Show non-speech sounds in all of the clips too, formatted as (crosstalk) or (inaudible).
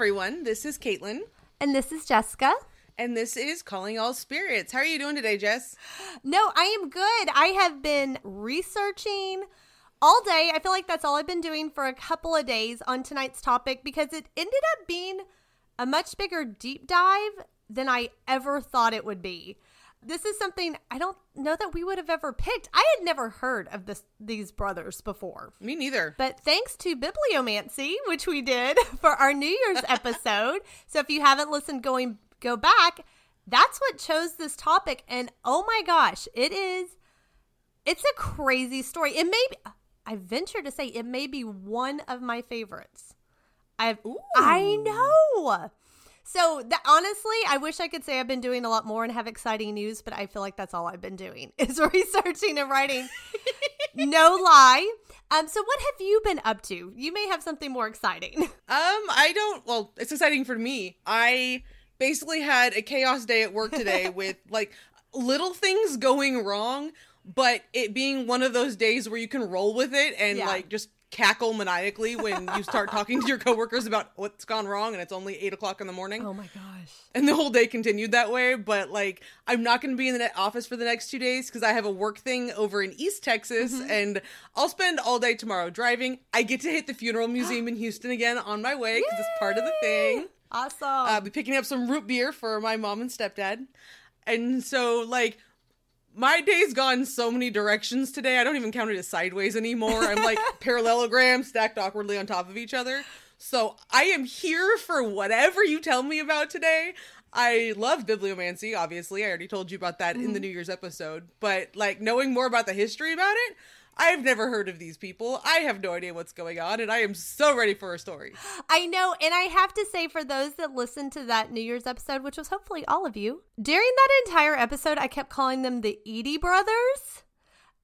Everyone. This is Caitlin, And this is Jessica. and this is Calling All Spirits. How are you doing today, Jess? (gasps) No, I am good. I have been researching all day. I feel like that's all I've been doing for a couple of days on tonight's topic because it ended up being a much bigger deep dive than I ever thought it would be. This is something I don't know that we would have ever picked. I had never heard of this these brothers before. Me neither. But thanks to Bibliomancy, which we did (laughs) for our New Year's (laughs) episode. so if you haven't listened, going go back. That's what chose this topic, and oh my gosh, it is. It's a crazy story. It may be. I venture to say it may be one of my favorites. I've. I know. So honestly, I wish I could say I've been doing a lot more and have exciting news, but I feel like that's all I've been doing (laughs) is researching and writing. (laughs) no lie. Um, so what have you been up to? You may have something more exciting. (laughs) Um, I don't. Well, it's exciting for me. I basically had a chaos day at work today with like little things going wrong, but it being one of those days where you can roll with it and Yeah. like just cackle maniacally when you start talking to your coworkers about what's gone wrong and it's only eight o'clock in the morning. Oh my gosh. and the whole day continued that way but like i'm not going to be in the office for the next two days because i have a work thing over in east texas Mm-hmm. and i'll spend all day tomorrow driving i get to hit the funeral museum in houston again on my way because it's part of the thing Awesome. i'll be picking up some root beer for my mom and stepdad and so like my day's gone so many directions today. I don't even count it as sideways anymore. I'm like (laughs) parallelogram stacked awkwardly on top of each other. So I am here for whatever you tell me about today. I love bibliomancy, obviously. I already told you about that in the mm-hmm. New Year's episode. But like knowing more about the history about it, I've never heard of these people. I have no idea what's going on, and I am so ready for a story. (gasps) I know, and I have to say, for those that listened to that New Year's episode, which was hopefully all of you, during that entire episode, I kept calling them the Edie brothers.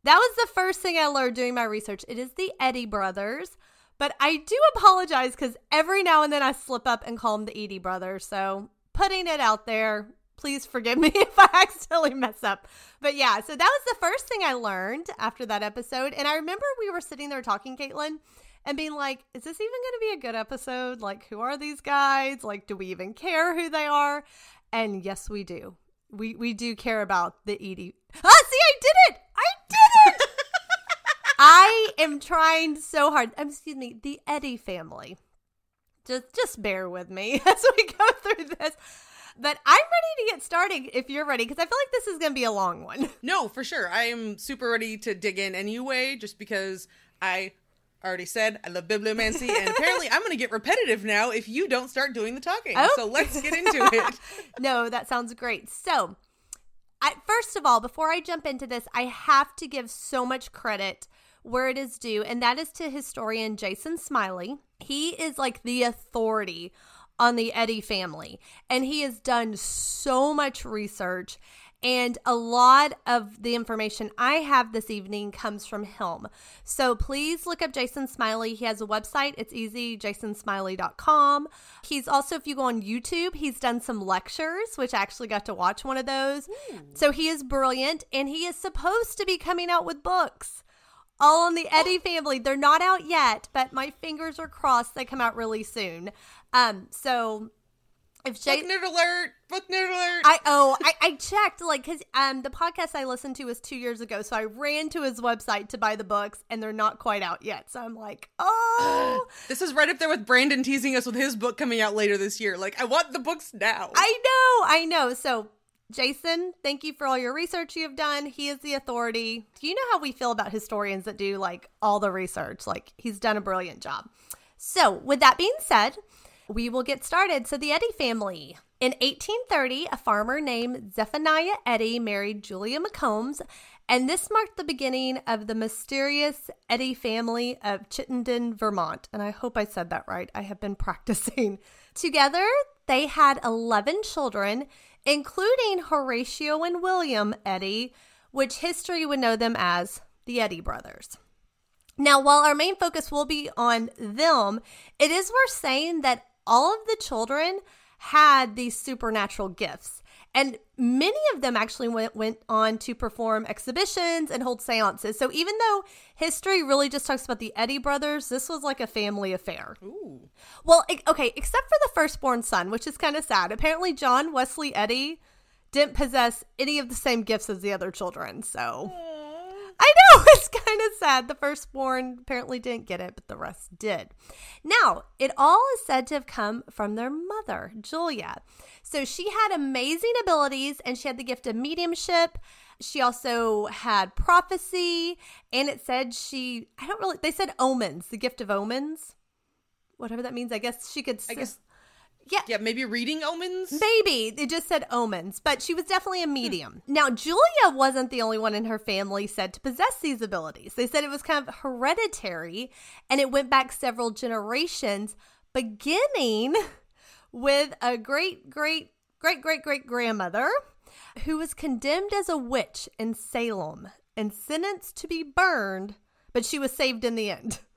That was the first thing I learned doing my research. It is the Eddy brothers, but I do apologize because every now and then I slip up and call them the Edie brothers. So putting it out there, please forgive me (laughs) if I accidentally mess up. But yeah, so that was the first thing I learned after that episode. And I remember we were sitting there talking, Caitlin, and being like, is this even going to be a good episode? Like, who are these guys? Like, do we even care who they are? And yes, we do. We we do care about the Edie. Ah, see, I did it! I did it! (laughs) I am trying so hard. Um, excuse me, the Eddy family. Just just bear with me (laughs) as we go through this. But I'm ready to get started if you're ready, because I feel like this is going to be a long one. (laughs) No, for sure. I am super ready to dig in anyway, just because I already said I love bibliomancy, and apparently I'm going to get repetitive now if you don't start doing the talking. Oh. So let's get into it. (laughs) no, that sounds great. So, I, first of all, before I jump into this, I have to give so much credit where it is due, and that is to historian Jason Smiley. He is like the authority on the Eddy family, and he has done so much research. And a lot of the information I have this evening comes from him. So please look up Jason Smiley. He has a website. It's easy, jasonsmiley.com. He's also, if you go on YouTube, he's done some lectures, which I actually got to watch one of those. Hmm. So he is brilliant and he is supposed to be coming out with books. All on the Eddy family. They're not out yet, but my fingers are crossed they come out really soon. Um, so if Book Jason nerd alert! Book nerd alert! I oh I, I checked like because um the podcast I listened to was two years ago, so I ran to his website to buy the books, and they're not quite out yet. So I'm like, oh, (gasps) this is right up there with Brandon teasing us with his book coming out later this year. Like, I want the books now. I know, I know. So Jason, thank you for all your research you have done. He is the authority. Do you know how we feel about historians that do like all the research? Like he's done a brilliant job. So with that being said, we will get started. So the Eddy family. In 1830, a farmer named Zephaniah Eddy married Julia McCombs, and this marked the beginning of the mysterious Eddy family of Chittenden, Vermont. And I hope I said that right. I have been (laughs) practicing. Together, they had 11 children, including Horatio and William Eddy, which history would know them as the Eddy brothers. Now, while our main focus will be on them, it is worth saying that all of the children had these supernatural gifts. And many of them actually went, went on to perform exhibitions and hold seances. So even though history really just talks about the Eddy brothers, this was like a family affair. Ooh. Well, okay, except for the firstborn son, which is kind of sad. Apparently, John Wesley Eddy didn't possess any of the same gifts as the other children. So I know (laughs) it's kind of sad. The firstborn apparently didn't get it, but the rest did. Now, it all is said to have come from their mother, Julia. So she had amazing abilities and she had the gift of mediumship. She also had prophecy, and it said she, I don't really, they said omens, the gift of omens. Whatever that means. I guess she could. I guess Yeah. yeah, maybe reading omens. Maybe. It just said omens, but she was definitely a medium. Hmm. Now, Julia wasn't the only one in her family said to possess these abilities. They said it was kind of hereditary and it went back several generations, beginning (laughs) with a great, great, great, great, great grandmother who was condemned as a witch in Salem and sentenced to be burned, but she was saved in the end. (laughs)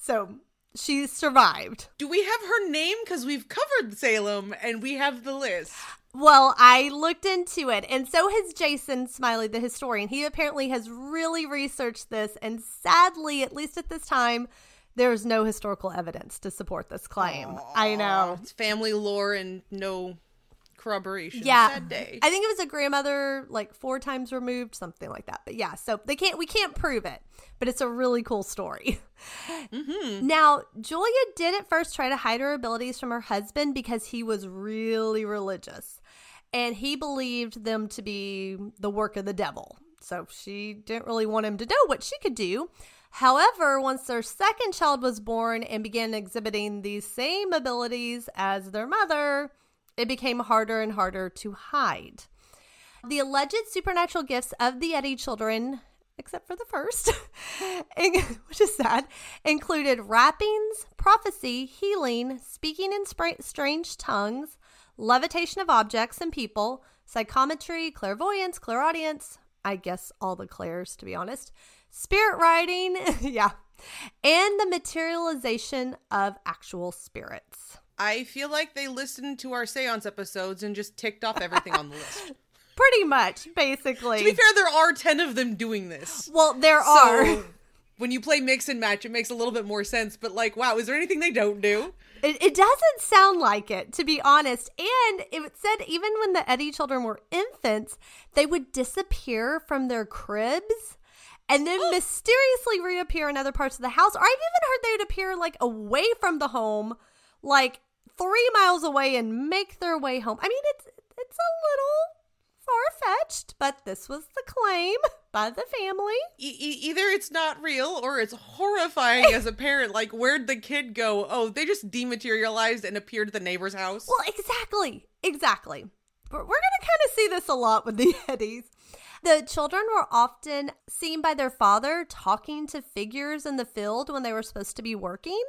So she survived. Do we have her name? Because we've covered Salem and we have the list. Well, I looked into it, and so has Jason Smiley, the historian. He apparently has really researched this, and sadly, at least at this time, there is no historical evidence to support this claim. I know. It's family lore and no corroboration. Yeah, day. I think it was a grandmother like four times removed, something like that. But yeah, so they can't we can't prove it, but it's a really cool story. Mm-hmm. Now, Julia did at first try to hide her abilities from her husband because he was really religious, and he believed them to be the work of the devil. So she didn't really want him to know what she could do. However, once their second child was born and began exhibiting these same abilities as their mother, it became harder and harder to hide. The alleged supernatural gifts of the Eddy children, except for the first, (laughs) which is sad, included rappings, prophecy, healing, speaking in strange tongues, levitation of objects and people, psychometry, clairvoyance, clairaudience, I guess all the clairs, to be honest, spirit writing, (laughs) yeah, and the materialization of actual spirits. I feel like they listened to our seance episodes and just ticked off everything on the list. (laughs) Pretty much, basically. To be fair, there are 10 of them doing this. well, there are. (laughs) When you play mix and match, it makes a little bit more sense. But like, wow, is there anything they don't do? It, it doesn't sound like it, to be honest. And it said even when the Eddy children were infants, they would disappear from their cribs and then (gasps) mysteriously reappear in other parts of the house. Or I've even heard they'd appear like away from the home, like three miles away, and make their way home. I mean, it's it's a little far fetched, but this was the claim by the family. E- either it's not real or it's horrifying as a parent. Like, where'd the kid go? Oh, they just dematerialized and appeared at the neighbor's house. Well, exactly. Exactly. But we're going to kind of see this a lot with the (laughs) Eddies. The children were often seen by their father talking to figures in the field when they were supposed to be working.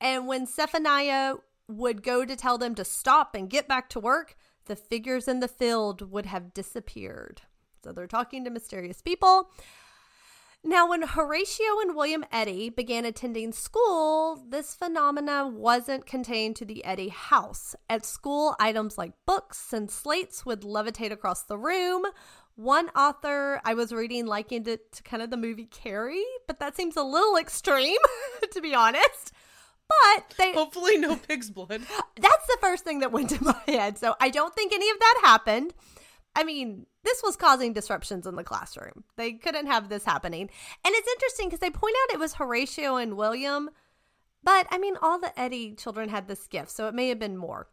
And when Zephaniah would go to tell them to stop and get back to work, the figures in the field would have disappeared. So they're talking to mysterious people. Now, when Horatio and William Eddy began attending school, this phenomena wasn't contained to the Eddy house. At school, items like books and slates would levitate across the room. One author I was reading likened it to kind of the movie Carrie, but that seems a little extreme, (laughs) to be honest. But they Hopefully, no pig's blood. (laughs) that's the first thing that went to my head. So I don't think any of that happened. I mean, this was causing disruptions in the classroom. They couldn't have this happening. And it's interesting because they point out it was Horatio and William, but I mean, all the Eddy children had this gift, so it may have been more.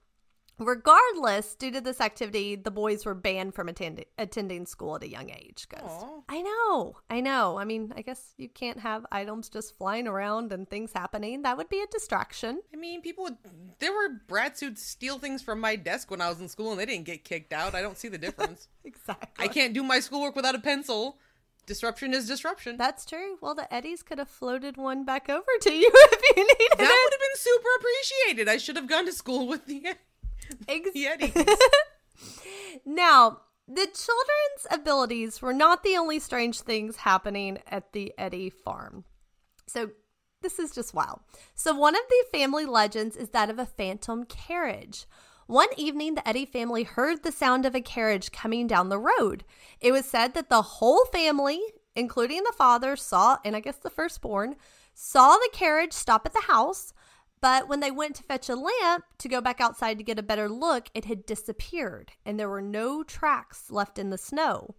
Regardless, due to this activity, the boys were banned from attend- attending school at a young age. 'cause-. I know, I know. I mean, I guess you can't have items just flying around and things happening. That would be a distraction. I mean, people would. There were brats who'd steal things from my desk when I was in school and they didn't get kicked out. I don't see the (laughs) difference. Exactly. I can't do my schoolwork without a pencil. Disruption is disruption. That's true. Well, the Eddies could have floated one back over to you (laughs) if you needed that it. That would have been super appreciated. I should have gone to school with the, Ex- the (laughs) now, the children's abilities were not the only strange things happening at the Eddy farm. So, this is just wild. So, one of the family legends is that of a phantom carriage. One evening, the Eddy family heard the sound of a carriage coming down the road. It was said that the whole family, including the father, saw, and I guess the firstborn, saw the carriage stop at the house. But when they went to fetch a lamp to go back outside to get a better look, it had disappeared and there were no tracks left in the snow.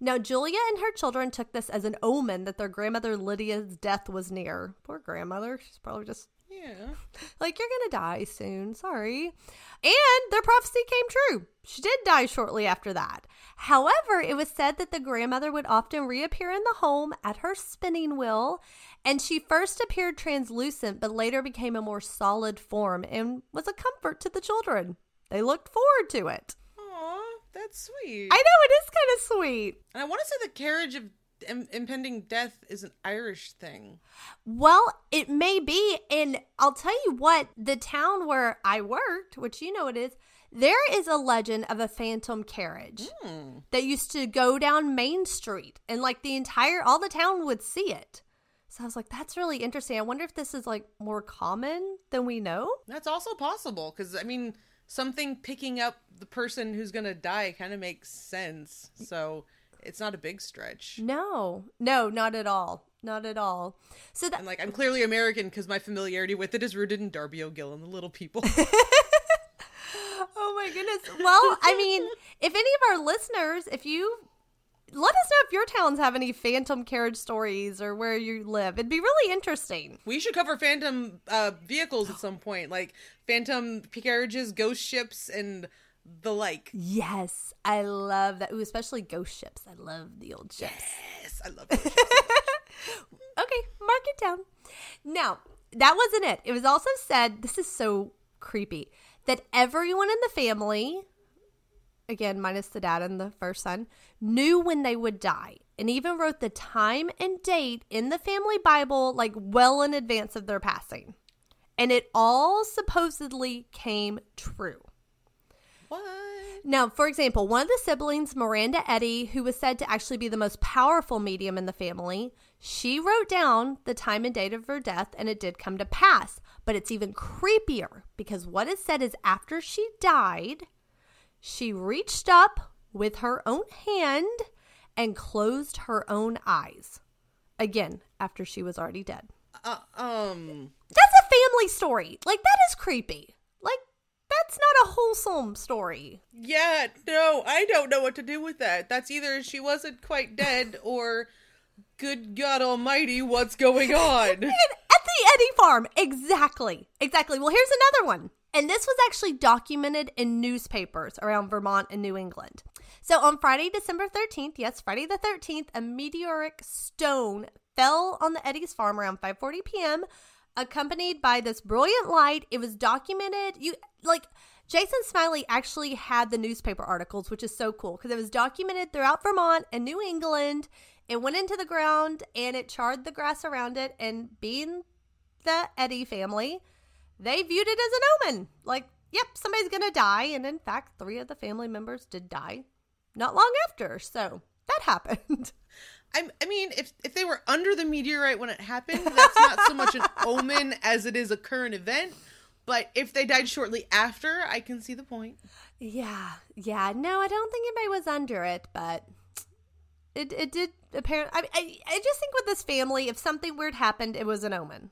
Now, Julia and her children took this as an omen that their grandmother Lydia's death was near. Poor grandmother. She's probably just Yeah. like, you're going to die soon. Sorry. And their prophecy came true. She did die shortly after that. However, it was said that the grandmother would often reappear in the home at her spinning wheel, and she first appeared translucent but later became a more solid form and was a comfort to the children. They looked forward to it. Aw, that's sweet. I know it is kind of sweet. and I want to say the carriage of Im- impending death is an Irish thing. Well, it may be. And I'll tell you what, the town where I worked, which you know it is, there is a legend of a phantom carriage Hmm. that used to go down Main Street and like the entire, all the town would see it. So I was like, that's really interesting. I wonder if this is like more common than we know. That's also possible because I mean, something picking up the person who's gonna die kind of makes sense. So it's not a big stretch. No, no, not at all. Not at all. So that, like, I'm clearly American because my familiarity with it is rooted in Darby O'Gill and the Little People. (laughs) Oh my goodness. Well, I mean, if any of our listeners, if you let us know if your towns have any phantom carriage stories or where you live, it'd be really interesting. we should cover phantom uh, vehicles at some point, like phantom carriages, ghost ships, and the like. Yes, I love that. Ooh, especially ghost ships. I love the old ships. Yes, I love it. (laughs) Okay, mark it down. Now, that wasn't it. It was also said, this is so creepy, that everyone in the family, again, minus the dad and the first son, knew when they would die and even wrote the time and date in the family Bible, like well in advance of their passing. And it all supposedly came true. What? Now, for example, one of the siblings, Miranda Eddy, who was said to actually be the most powerful medium in the family, she wrote down the time and date of her death, and it did come to pass. But it's even creepier because what is said is after she died, she reached up with her own hand and closed her own eyes. Again, after she was already dead. Uh, um. That's a family story. Like, that is creepy. That's not a wholesome story. Yeah, no, I don't know what to do with that. That's either she wasn't quite dead (laughs) or good God Almighty, what's going on? (laughs) At the Eddy farm. Exactly. Exactly. Well, here's another one. And this was actually documented in newspapers around Vermont and New England. So on Friday, December 13th, yes, Friday the 13th, a meteoric stone fell on the Eddy's farm around 5:40 p.m. accompanied by this brilliant light. It was documented. You like Jason Smiley actually had the newspaper articles, which is so cool because it was documented throughout Vermont and New England. It went into the ground and it charred the grass around it. And being the Eddy family, they viewed it as an omen. Like, yep, somebody's going to die. And in fact, three of the family members did die not long after. So that (laughs) happened. I, I mean, if if they were under the meteorite when it happened, that's not so much an (laughs) omen as it is a current event. But if they died shortly after, I can see the point. yeah. Yeah. No, I don't think anybody was under it, but it, it did apparently. I, I, I just think with this family, if something weird happened, it was an omen.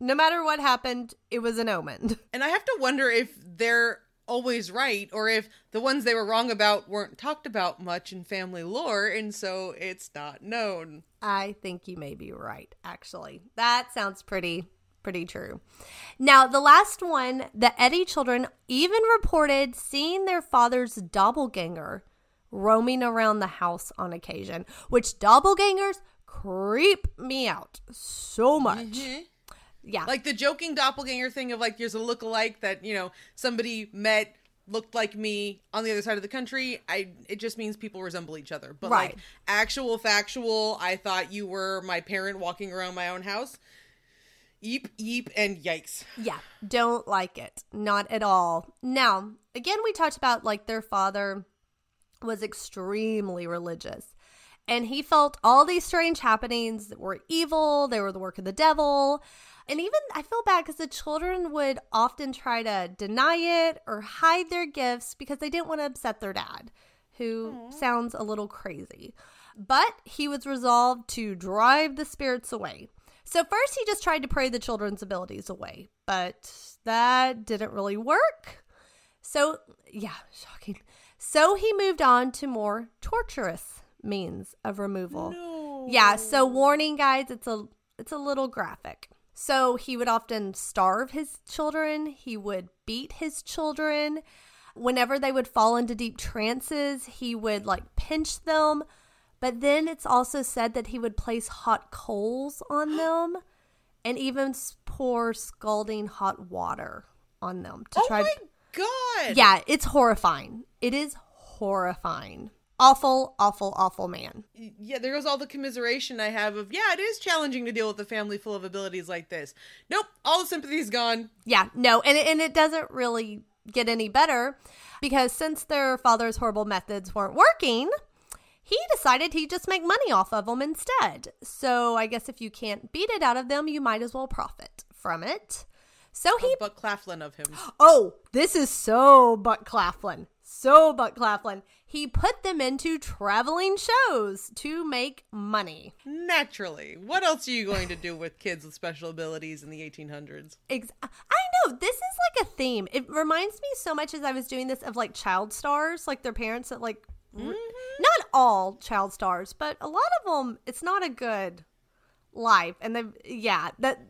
No matter what happened, it was an omen. (laughs) And I have to wonder if they're always right or if the ones they were wrong about weren't talked about much in family lore and so it's not known. I think you may be right, actually. That sounds pretty pretty true. Now, the last one, the Eddy children even reported seeing their father's doppelganger roaming around the house on occasion, which doppelgangers creep me out so much. Mm-hmm. Yeah. Like the joking doppelganger thing of like there's a look-alike that, you know, somebody met looked like me on the other side of the country. I it just means people resemble each other. But Right. like actual factual, I thought you were my parent walking around my own house. Yeep, yeep, and yikes. Yeah, don't like it. Not at all. Now, again, we talked about like their father was extremely religious. And he felt all these strange happenings that were evil, they were the work of the devil. And even I feel bad because the children would often try to deny it or hide their gifts because they didn't want to upset their dad, who Aw. sounds a little crazy. But he was resolved to drive the spirits away. So, first, he just tried to pray the children's abilities away, but that didn't really work. So, yeah, shocking. So, he moved on to more torturous means of removal. No. Yeah, so warning guys, it's a it's a little graphic. So he would often starve his children, he would beat his children. Whenever they would fall into deep trances, he would like pinch them. But then it's also said that he would place hot coals on (gasps) them and even pour scalding hot water on them to Oh try my to god. Yeah, it's horrifying. It is horrifying. Awful, awful, awful man. Yeah, there goes all the commiseration I have of, yeah, it is challenging to deal with a family full of abilities like this. Nope, all the sympathy's gone. Yeah, no, and it, and it doesn't really get any better because since their father's horrible methods weren't working, he decided he'd just make money off of them instead. So I guess if you can't beat it out of them, you might as well profit from it. So he Buck Claflin of him. Oh, this is so Buck Claflin. So Buck Claflin. He put them into traveling shows to make money. Naturally. What else are you going to do with kids with special abilities in the 1800s? Ex- I know this is like a theme. It reminds me so much as I was doing this of like child stars, like their parents that like r- mm-hmm. not all child stars, but a lot of them. It's not a good life, and they yeah that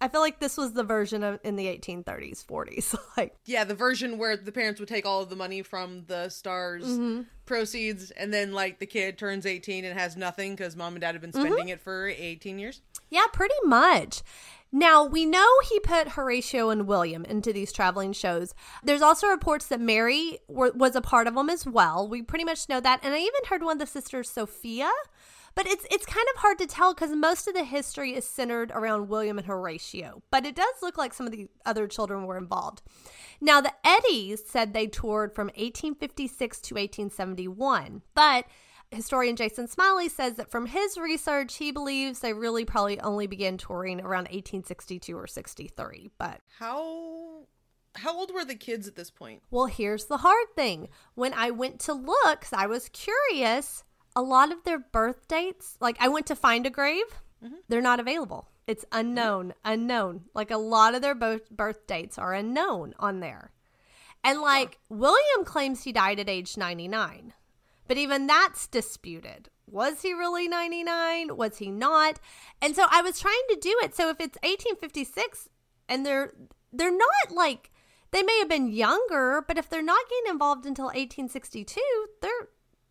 I feel like this was the version of in the 1830s, 40s, (laughs) like Yeah, the version where the parents would take all of the money from the stars Mm-hmm. proceeds and then like the kid turns 18 and has nothing cuz mom and dad have been Mm-hmm. spending it for 18 years. Yeah, pretty much. Now, we know he put Horatio and William into these traveling shows. There's also reports that Mary were, was a part of them as well. We pretty much know that. And I even heard one of the sisters, Sophia. But it's it's kind of hard to tell because most of the history is centered around William and Horatio. But it does look like some of the other children were involved. Now, the Eddies said they toured from 1856 to 1871. But historian Jason Smiley says that from his research, he believes they really probably only began touring around 1862 or 63. But How how old were the kids at this point? well, here's the hard thing. When I went to look, I was curious, a lot of their birth dates, like I went to find a grave, mm-hmm. they're not available. It's unknown, unknown. Like a lot of their birth, birth dates are unknown on there. And like William claims he died at age 99, but even that's disputed. Was he really 99? Was he not? And so I was trying to do it. So if it's 1856 and they're they're not like they may have been younger, but if they're not getting involved until 1862, they're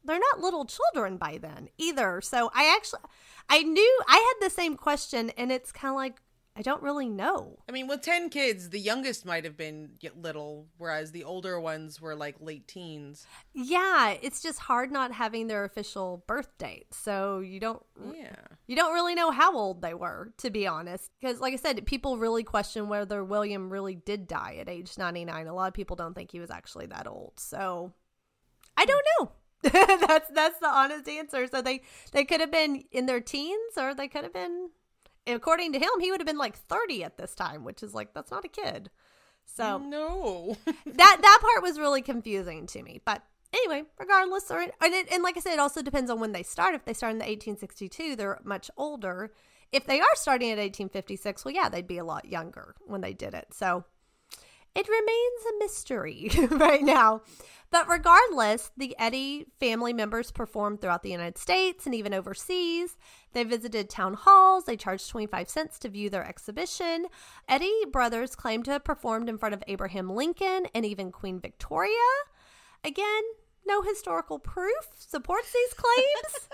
they're not little children by then either. So I actually I knew I had the same question and it's kind of like I don't really know. I mean, with 10 kids, the youngest might have been little, whereas the older ones were like late teens. Yeah, it's just hard not having their official birth date. So you don't Yeah. you don't really know how old they were, to be honest. Because like I said, people really question whether William really did die at age 99. A lot of people don't think he was actually that old. So I don't hmm. know. (laughs) that's that's the honest answer. So they they could have been in their teens or they could have been according to him, he would have been like 30 at this time, which is like that's not a kid. So no. (laughs) that that part was really confusing to me. But anyway, regardless, or and, it, and like I said, it also depends on when they start. If they start in the 1862, they're much older. If they are starting at 1856, well, yeah, they'd be a lot younger when they did it. So it remains a mystery (laughs) right now. But regardless, the Eddy family members performed throughout the United States and even overseas. They visited town halls. They charged 25 cents to view their exhibition. Eddy brothers claimed to have performed in front of Abraham Lincoln and even Queen Victoria. Again, no historical proof supports these claims.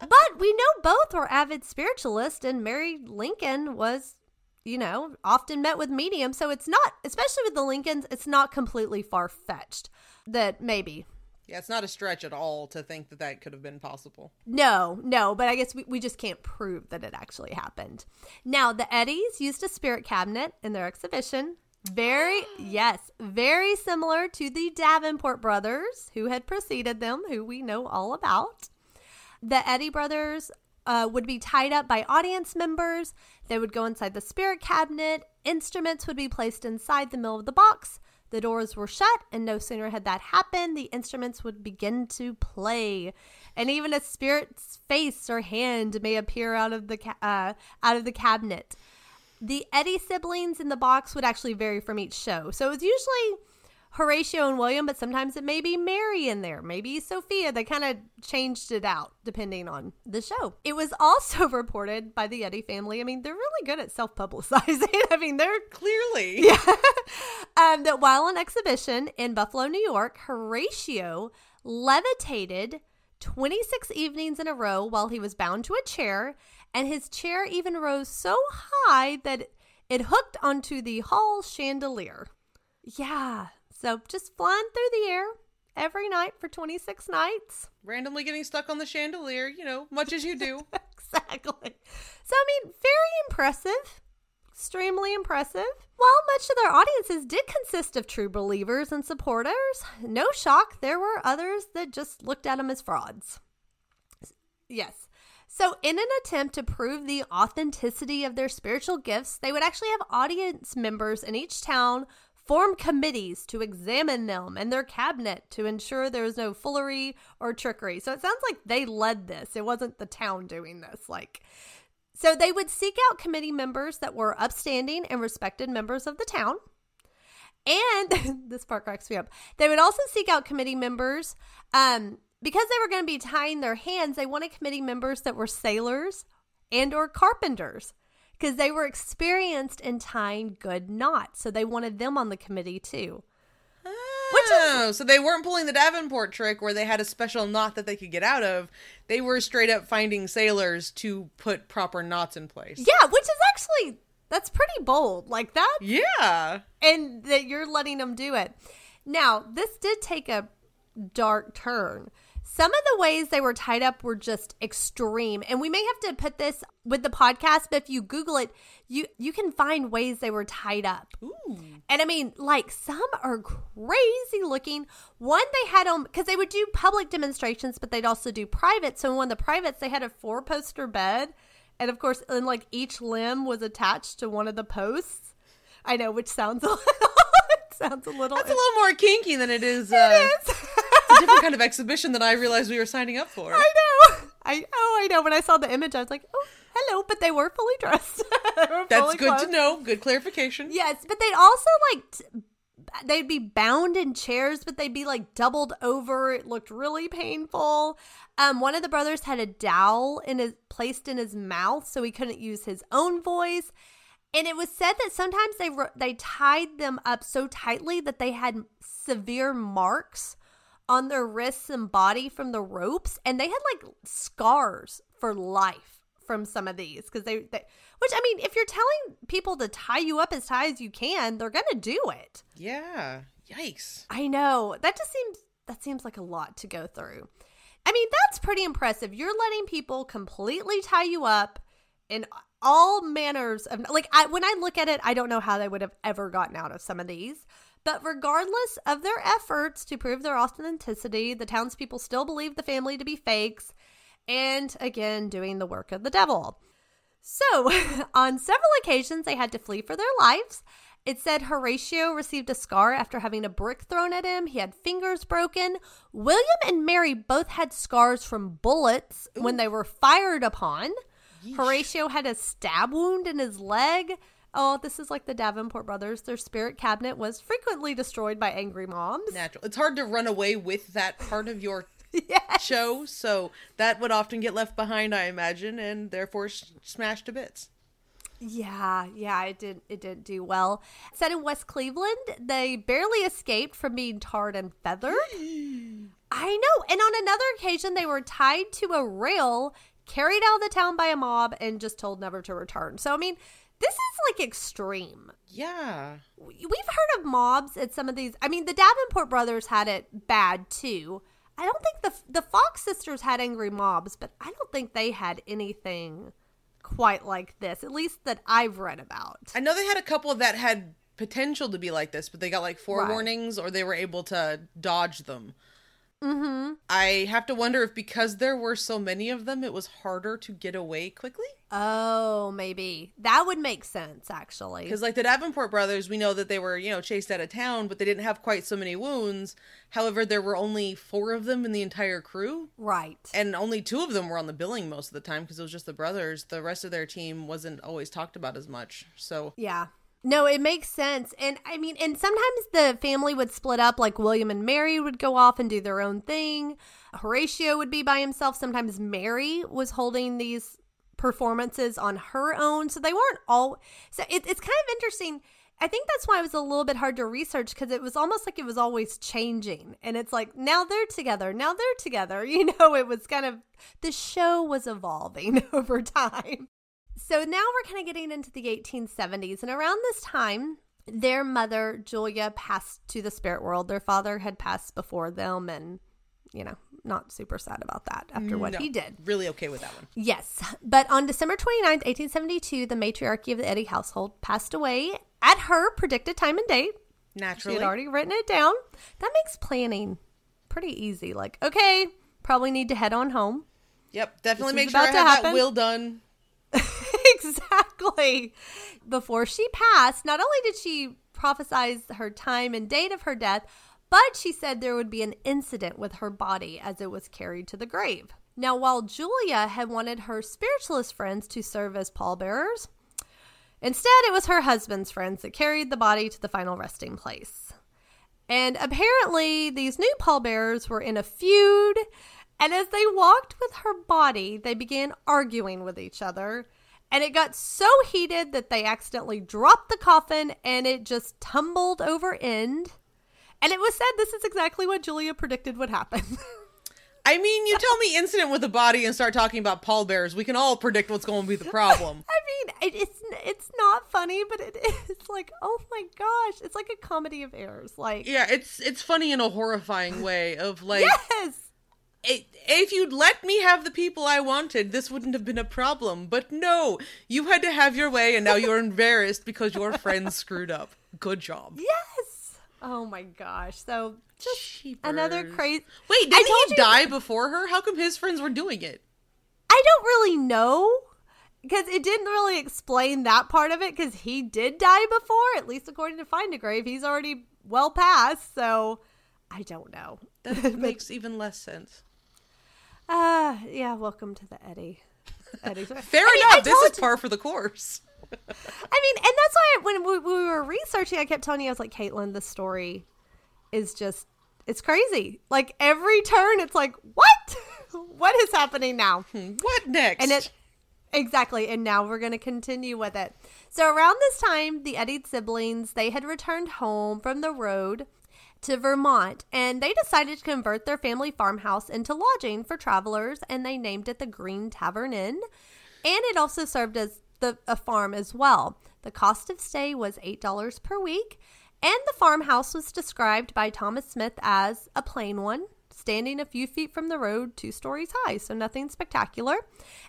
(laughs) but we know both were avid spiritualists, and Mary Lincoln was you know, often met with mediums. So it's not, especially with the Lincolns, it's not completely far fetched that maybe. Yeah, it's not a stretch at all to think that that could have been possible. No, no, but I guess we, we just can't prove that it actually happened. Now, the Eddies used a spirit cabinet in their exhibition. Very, (gasps) yes, very similar to the Davenport brothers who had preceded them, who we know all about. The Eddy brothers uh, would be tied up by audience members. They would go inside the spirit cabinet. Instruments would be placed inside the middle of the box. The doors were shut, and no sooner had that happened, the instruments would begin to play, and even a spirit's face or hand may appear out of the ca- uh, out of the cabinet. The Eddy siblings in the box would actually vary from each show, so it was usually Horatio and William, but sometimes it may be Mary in there, maybe Sophia. They kind of changed it out depending on the show. It was (laughs) also reported by the Eddy family. I mean, they're really good at self publicizing. (laughs) I mean, they're Clearly. (laughs) yeah. um, that while on exhibition in Buffalo, New York, Horatio levitated 26 evenings in a row while he was bound to a chair, and his chair even rose so high that it hooked onto the hall chandelier. Yeah, so just flying through the air every night for 26 nights. Randomly getting stuck on the chandelier, you know, much as you do. (laughs) exactly. So, I mean, very impressive. Extremely impressive. While much of their audiences did consist of true believers and supporters, no shock, there were others that just looked at them as frauds. Yes. So, in an attempt to prove the authenticity of their spiritual gifts, they would actually have audience members in each town form committees to examine them and their cabinet to ensure there was no foolery or trickery. So, it sounds like they led this. It wasn't the town doing this. Like, so they would seek out committee members that were upstanding and respected members of the town. And (laughs) this part cracks me up. They would also seek out committee members um, because they were going to be tying their hands. They wanted committee members that were sailors and or carpenters because they were experienced in tying good knots. So they wanted them on the committee too. Oh, so they weren't pulling the Davenport trick where they had a special knot that they could get out of. They were straight up finding sailors to put proper knots in place. Yeah, which is actually that's pretty bold. Like that Yeah. and that you're letting them do it. Now, this did take a dark turn. Some of the ways they were tied up were just extreme, and we may have to put this with the podcast. But if you Google it, you you can find ways they were tied up. Ooh. And I mean, like some are crazy looking. One they had on because they would do public demonstrations, but they'd also do private. So in one of the privates, they had a four poster bed, and of course, and like each limb was attached to one of the posts. I know, which sounds (laughs) a little it sounds a little. That's a little more kinky than it is. Uh, it is. (laughs) it's a different kind of exhibition than I realized we were signing up for. I know. I oh, I know. When I saw the image, I was like, oh, hello. But they were fully dressed. (laughs) Were That's fully good to know. Good clarification. Yes, but they'd also like t- they'd be bound in chairs, but they'd be like doubled over. It looked really painful. Um, one of the brothers had a dowel in his placed in his mouth, so he couldn't use his own voice. And it was said that sometimes they they tied them up so tightly that they had severe marks on their wrists and body from the ropes, and they had like scars for life from some of these because they, they, which I mean, if you're telling people to tie you up as tight as you can, they're gonna do it. Yeah. Yikes. I know that just seems that seems like a lot to go through. I mean, that's pretty impressive. You're letting people completely tie you up in all manners of like I when I look at it, I don't know how they would have ever gotten out of some of these. But regardless of their efforts to prove their authenticity, the townspeople still believe the family to be fakes and again doing the work of the devil. So, (laughs) on several occasions, they had to flee for their lives. It said Horatio received a scar after having a brick thrown at him. He had fingers broken. William and Mary both had scars from bullets when they were fired upon. Horatio had a stab wound in his leg. Oh, this is like the Davenport brothers. Their spirit cabinet was frequently destroyed by angry moms. Natural. It's hard to run away with that part of your (laughs) yes. show, so that would often get left behind, I imagine, and therefore s- smashed to bits. Yeah, yeah, it didn't it didn't do well. Set in West Cleveland, they barely escaped from being tarred and feathered. (gasps) I know. And on another occasion they were tied to a rail, carried out of the town by a mob, and just told never to return. So I mean, this is like extreme. Yeah. We've heard of mobs at some of these. I mean, the Davenport brothers had it bad too. I don't think the the Fox sisters had angry mobs, but I don't think they had anything quite like this. At least that I've read about. I know they had a couple that had potential to be like this, but they got like Right. forewarnings or they were able to dodge them. Mm-hmm. I have to wonder if because there were so many of them, it was harder to get away quickly. Oh, maybe that would make sense actually. Because, like the Davenport brothers, we know that they were, you know, chased out of town, but they didn't have quite so many wounds. However, there were only four of them in the entire crew, Right. and only two of them were on the billing most of the time because it was just the brothers. The rest of their team wasn't always talked about as much. So, Yeah. No, it makes sense. And I mean, and sometimes the family would split up, like William and Mary would go off and do their own thing. Horatio would be by himself. Sometimes Mary was holding these performances on her own. So they weren't all. So it, it's kind of interesting. I think that's why it was a little bit hard to research because it was almost like it was always changing. And it's like, now they're together. Now they're together. (laughs) You know, it was kind of, the show was evolving (laughs) over time. So now we're kind of getting into the 1870s. And around this time, their mother, Julia, passed to the spirit world. Their father had passed before them, and, you know, not super sad about that after what no, he did. really okay with that one. Yes. But on December 29th, 1872, the matriarchy of the Eddy household passed away at her predicted time and date. She Naturally. had already written it down. That makes planning pretty easy. Like, okay, probably need to head on home. Yep, definitely This make sure I have that happen. will done. (laughs) exactly. Before she passed, not only did she prophesize her time and date of her death, but she said there would be an incident with her body as it was carried to the grave. Now, while Julia had wanted her spiritualist friends to serve as pallbearers, instead it was her husband's friends that carried the body to the final resting place. And apparently, these new pallbearers were in a feud. And as they walked with her body, they began arguing with each other. And it got so heated that they accidentally dropped the coffin and it just tumbled over end. And it was said this is exactly what Julia predicted would happen. (laughs) I mean, you tell me incident with the body and start talking about pallbearers. We can all predict what's going to be the problem. (laughs) I mean, it's it's not funny, but it is like, oh my gosh, it's like a comedy of errors. Like, yeah, it's it's funny in a horrifying way of like yes, if you'd let me have the people I wanted, this wouldn't have been a problem. But no, you had to have your way, and now you're embarrassed because your friends (laughs) screwed up. Good job. yes. Oh my gosh. So just another Cheapers. crazy. Wait, didn't he you- die before her? How come his friends were doing it? I don't really know because it didn't really explain that part of it because he did die before, at least according to Find a Grave. He's already well past, so I don't know. That (laughs) makes even less sense. Ah, yeah. Welcome to the Eddy. Eddy. Fair I mean, enough. I this is par for the course. I mean, and that's why when we, we were researching, I kept telling you, I was like, Caitlin, the story is just, it's crazy. Like every turn, it's like, what? (laughs) what is happening now? What next? And it, exactly. And now we're going to continue with it. So around this time, the Eddy siblings, they had returned home from the road to Vermont and they decided to convert their family farmhouse into lodging for travelers and they named it the Green Tavern Inn. And it also served as the a farm as well. The cost of stay was $8 per week and the farmhouse was described by Thomas Smith as a plain one, standing a few feet from the road, two stories high, so nothing spectacular.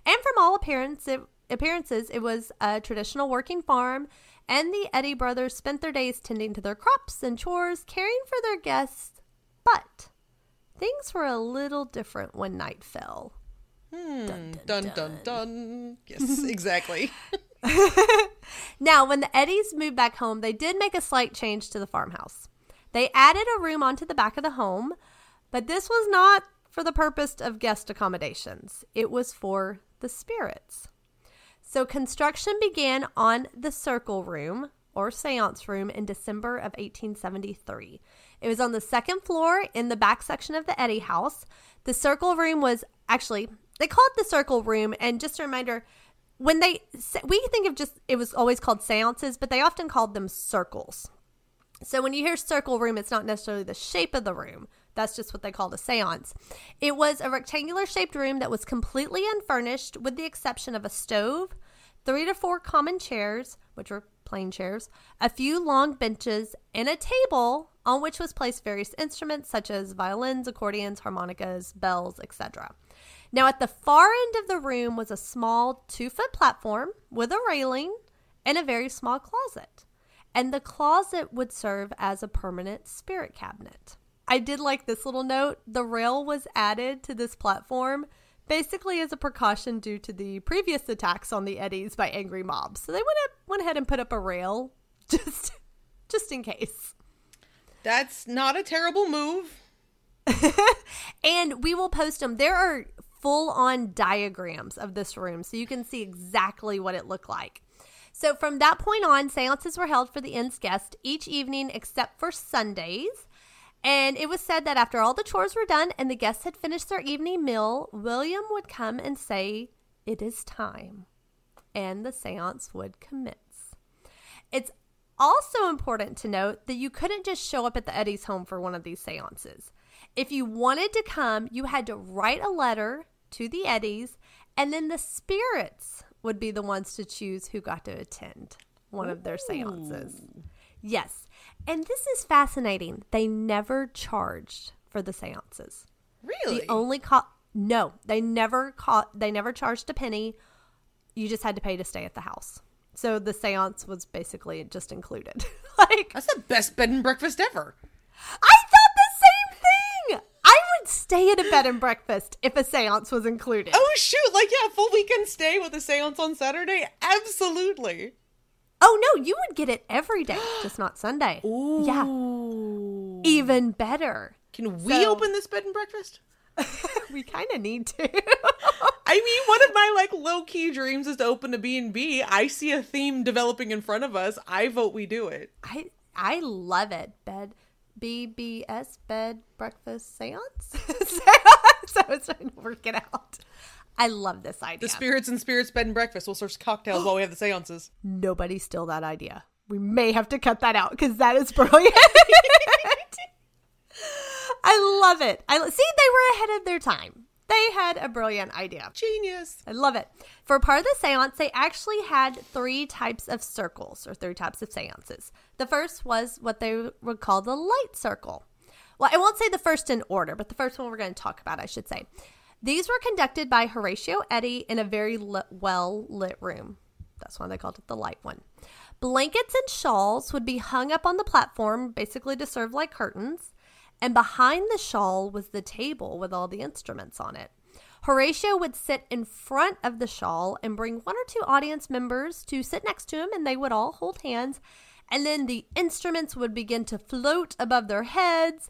And from all appearance, it, appearances, it was a traditional working farm, and the Eddy brothers spent their days tending to their crops and chores, caring for their guests. But things were a little different when night fell. Hmm, Dun, dun dun, dun dun. Yes, (laughs) exactly. (laughs) Now, when the Eddies moved back home, they did make a slight change to the farmhouse. They added a room onto the back of the home, but this was not for the purpose of guest accommodations. It was for the spirits. So construction began on the circle room or seance room in December of 1873. It was on the second floor in the back section of the Eddy house. The circle room was actually, they call it the circle room. And just a reminder, when they, we think of just, it was always called seances, but they often called them circles. So when you hear circle room, it's not necessarily the shape of the room. That's just what they called a seance. It was a rectangular shaped room that was completely unfurnished, with the exception of a stove, three to four common chairs, which were plain chairs, a few long benches, and a table on which was placed various instruments such as violins, accordions, harmonicas, bells, etc. Now, at the far end of the room was a small two foot platform with a railing and a very small closet. And the closet would serve as a permanent spirit cabinet. I did like this little note. The rail was added to this platform basically as a precaution due to the previous attacks on the Eddies by angry mobs. So they went up, went ahead and put up a rail (laughs) just just in case. That's not a terrible move. (laughs) and we will post them. There are full on diagrams of this room so you can see exactly what it looked like. So from that point on, seances were held for the inn's guests each evening except for Sundays. And it was said that after all the chores were done and the guests had finished their evening meal, William would come and say, It is time. And the seance would commence. It's also important to note that you couldn't just show up at the Eddy's home for one of these seances. If you wanted to come, you had to write a letter to the Eddies, and then the spirits would be the ones to choose who got to attend one of their seances. Yes. And this is fascinating. They never charged for the seances. Really? The only co- no, they never caught they never charged a penny. You just had to pay to stay at the house. So the seance was basically just included. (laughs) like That's the best bed and breakfast ever. I thought the same thing. I would stay at a bed and breakfast if a seance was included. Oh shoot! Like yeah, full weekend stay with a séance on Saturday. Absolutely. Oh no, you would get it every day, (gasps) just not Sunday. Ooh. Yeah. Even better. Can we So- open this bed and breakfast? (laughs) we kind of need to. I mean, one of my like low key dreams is to open a B and B. I see a theme developing in front of us. I vote we do it. I I love it. Bed BBS bed breakfast seance. (laughs) (laughs) so it's trying to work it out. I love this idea. The spirits and spirits bed and breakfast. We'll serve cocktails while we have the seances. (gasps) Nobody steal that idea. We may have to cut that out because that is (laughs) brilliant. I love it. I see they were ahead of their time. They had a brilliant idea. Genius. I love it. For part of the seance, they actually had three types of circles or three types of seances. The first was what they would call the light circle. Well, I won't say the first in order, but the first one we're going to talk about, I should say. These were conducted by Horatio Eddy in a very lit, well lit room. That's why they called it the light one. Blankets and shawls would be hung up on the platform, basically to serve like curtains. And behind the shawl was the table with all the instruments on it. Horatio would sit in front of the shawl and bring one or two audience members to sit next to him, and they would all hold hands. And then the instruments would begin to float above their heads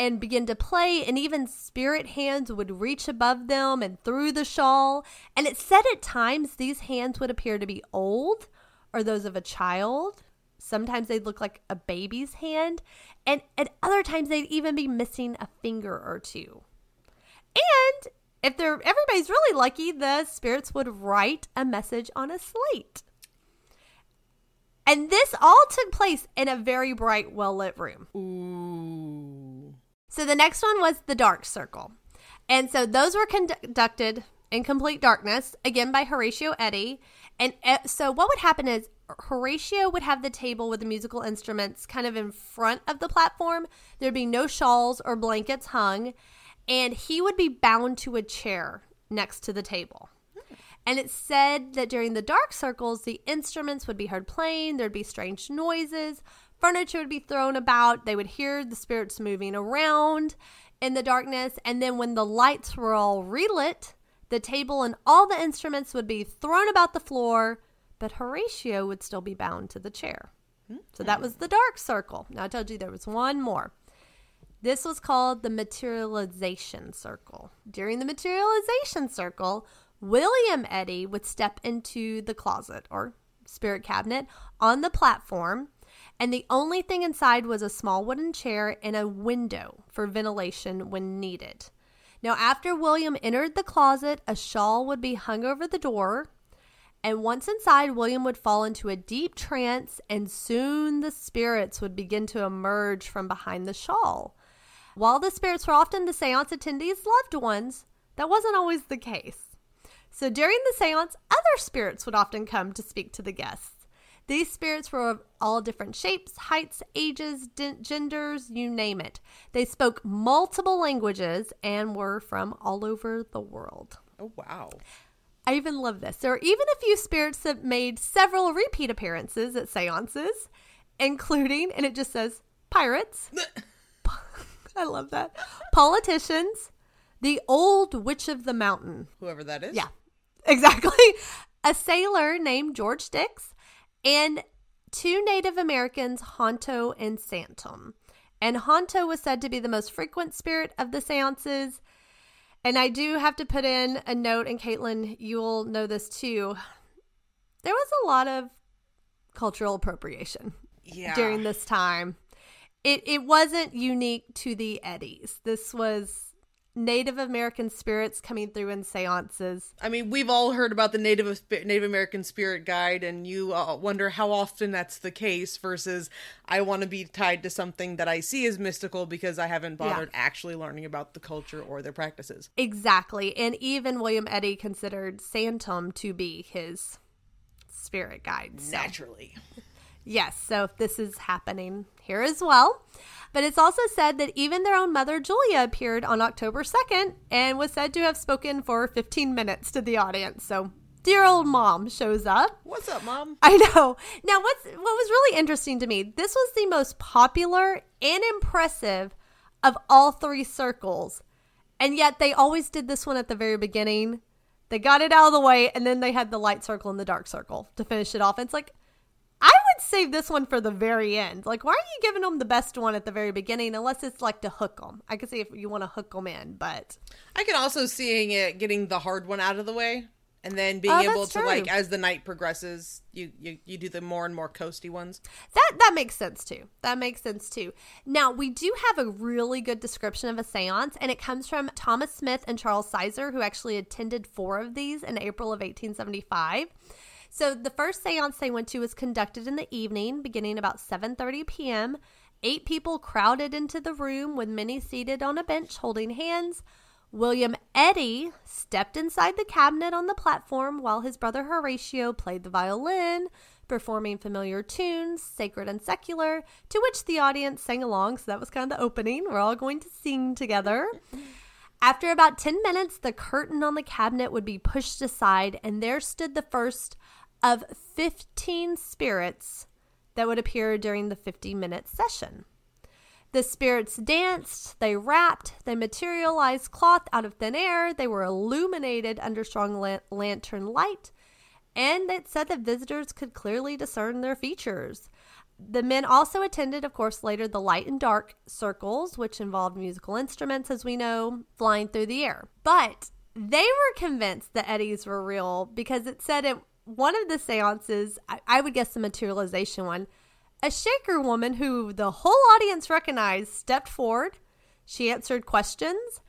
and begin to play, and even spirit hands would reach above them and through the shawl. And it said at times these hands would appear to be old or those of a child. Sometimes they'd look like a baby's hand, and at other times they'd even be missing a finger or two. And if they're everybody's really lucky, the spirits would write a message on a slate. And this all took place in a very bright, well lit room. Ooh. So the next one was the dark circle. And so those were conducted in complete darkness, again by Horatio Eddy. And uh, so what would happen is Horatio would have the table with the musical instruments kind of in front of the platform. There'd be no shawls or blankets hung, and he would be bound to a chair next to the table. And it said that during the dark circles, the instruments would be heard playing, there'd be strange noises, furniture would be thrown about, they would hear the spirits moving around in the darkness. And then when the lights were all relit, the table and all the instruments would be thrown about the floor, but Horatio would still be bound to the chair. So that was the dark circle. Now I told you there was one more. This was called the materialization circle. During the materialization circle, William Eddy would step into the closet or spirit cabinet on the platform, and the only thing inside was a small wooden chair and a window for ventilation when needed. Now, after William entered the closet, a shawl would be hung over the door, and once inside, William would fall into a deep trance, and soon the spirits would begin to emerge from behind the shawl. While the spirits were often the seance attendees' loved ones, that wasn't always the case. So during the seance, other spirits would often come to speak to the guests. These spirits were of all different shapes, heights, ages, d- genders, you name it. They spoke multiple languages and were from all over the world. Oh wow. I even love this. There are even a few spirits that made several repeat appearances at seances, including, and it just says pirates, (laughs) I love that. Politicians, the old witch of the mountain. Whoever that is. Yeah, (laughs) exactly. A sailor named George Dix, and two Native Americans, Honto and Santum. And Honto was said to be the most frequent spirit of the seances. And I do have to put in a note, and Caitlin, you'll know this too. There was a lot of cultural appropriation Yeah. during this time. It it wasn't unique to the Eddies. This was Native American spirits coming through in seances. I mean, we've all heard about the Native Native American Spirit Guide, and you uh, wonder how often that's the case. Versus, I want to be tied to something that I see as mystical because I haven't Yeah. bothered actually learning about the culture or their practices. Exactly. And even William Eddy considered Santum to be his spirit guide. So, Naturally, yes, so if this is happening here as well. But it's also said that even their own mother, Julia, appeared on October 2nd and was said to have spoken for 15 minutes to the audience. So, dear old mom shows up. what's up, mom? (laughs) I know. Now, what's what was really interesting to me? This was the most popular and impressive of all three circles, and yet they always did this one at the very beginning. They got it out of the way, and then they had the light circle and the dark circle to finish it off. And it's like Would save this one for the very end. Like, why are you giving them the best one at the very beginning? Unless it's like to hook them. I could see if you want to hook them in, but I can also seeing it getting the hard one out of the way, and then being Oh, able to like as the night progresses, you you you do the more and more coasty ones. That that makes sense too. That makes sense too. Now we do have a really good description of a séance, and it comes from Thomas Smith and Charles Sizer, who actually attended four of these in April of 1875. So the first séance they went to was conducted in the evening, beginning about 7:30 p.m. Eight people crowded into the room, with many seated on a bench holding hands. William Eddy stepped inside the cabinet on the platform while his brother Horatio played the violin, performing familiar tunes, sacred and secular, to which the audience sang along. So that was kind of the opening. We're all going to sing together. (laughs) After about 10 minutes, the curtain on the cabinet would be pushed aside, and there stood the first of 15 spirits that would appear during the 50 minute session. The spirits danced, they rapped, they materialized cloth out of thin air, they were illuminated under strong lan- lantern light, and it said that visitors could clearly discern their features. The men also attended, of course, later the light and dark circles, which involved musical instruments, as we know, flying through the air. But they were convinced the eddies were real because it said at one of the seances, I, I would guess the materialization one, a Shaker woman who the whole audience recognized stepped forward. She answered questions.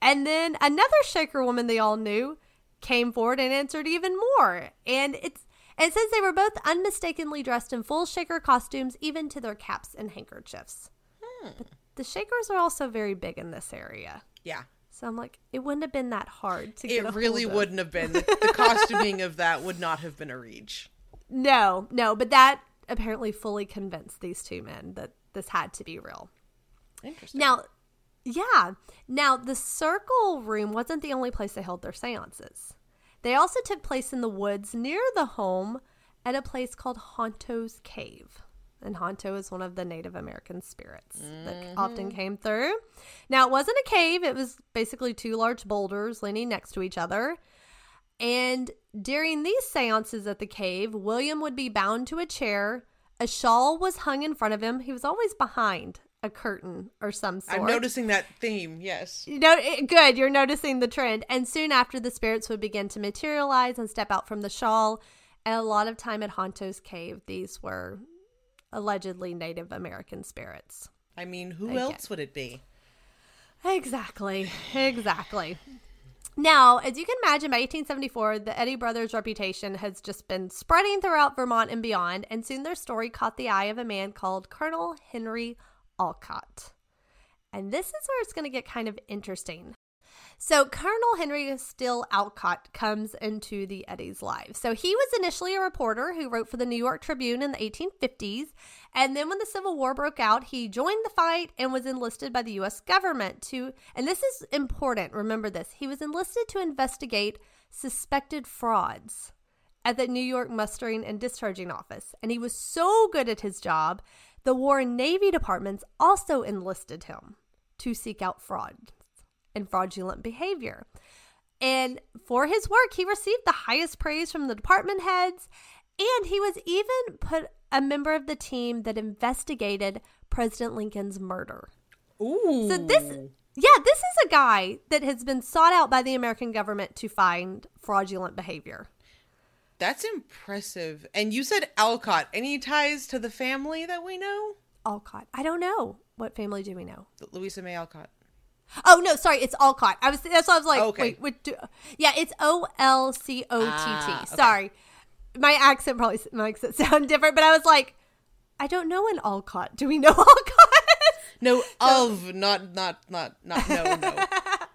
And then another Shaker woman they all knew came forward and answered even more. And it's it says they were both unmistakably dressed in full Shaker costumes, even to their caps and handkerchiefs. Hmm. But the Shakers are also very big in this area. Yeah, So I'm like, it wouldn't have been that hard to get it really wouldn't have been. The, the (laughs) costuming of that would not have been a reach. No, no, but that apparently fully convinced these two men that this had to be real. Interesting. Now, yeah. Now, the circle room wasn't the only place they held their seances. They also took place in the woods near the home at a place called Honto's Cave. And Honto is one of the Native American spirits that mm-hmm. often came through. Now, it wasn't a cave, it was basically two large boulders leaning next to each other. And during these seances at the cave, William would be bound to a chair. A shawl was hung in front of him. He was always behind a curtain or some sort. I'm noticing that theme. Yes. You know, it- good. You're noticing the trend. And soon after, the spirits would begin to materialize and step out from the shawl. And a lot of time at Honto's cave, these were allegedly Native American spirits. I mean, who Again. else would it be? Exactly. Exactly. Now, as you can imagine, by 1874, the Eddy brothers' reputation has just been spreading throughout Vermont and beyond, and soon their story caught the eye of a man called Colonel Henry Olcott. And this is where it's going to get kind of interesting. So, Colonel Henry Steel Olcott comes into the Eddy's lives. So, he was initially a reporter who wrote for the New York Tribune in the 1850s. And then, when the Civil War broke out, he joined the fight and was enlisted by the U.S. government to, and this is important, remember this, he was enlisted to investigate suspected frauds at the New York Mustering and Discharging Office. And he was so good at his job, the War and Navy departments also enlisted him to seek out fraud and fraudulent behavior. And for his work, he received the highest praise from the department heads. And he was even put a member of the team that investigated President Lincoln's murder. Ooh. So this, yeah, this is a guy that has been sought out by the American government to find fraudulent behavior. That's impressive. And you said Alcott. Any ties to the family that we know? Alcott. I don't know. What family do we know? Louisa May Alcott. Oh no, sorry, it's Olcott. I was that's why I was like, Okay. wait, what do, yeah, it's O L C O T Ah, T. okay. Sorry, my accent probably makes it (laughs) sound different, but I was like, I don't know an Alcott. Do we know (laughs) Alcott? No, of, not, not, not, not, no, no.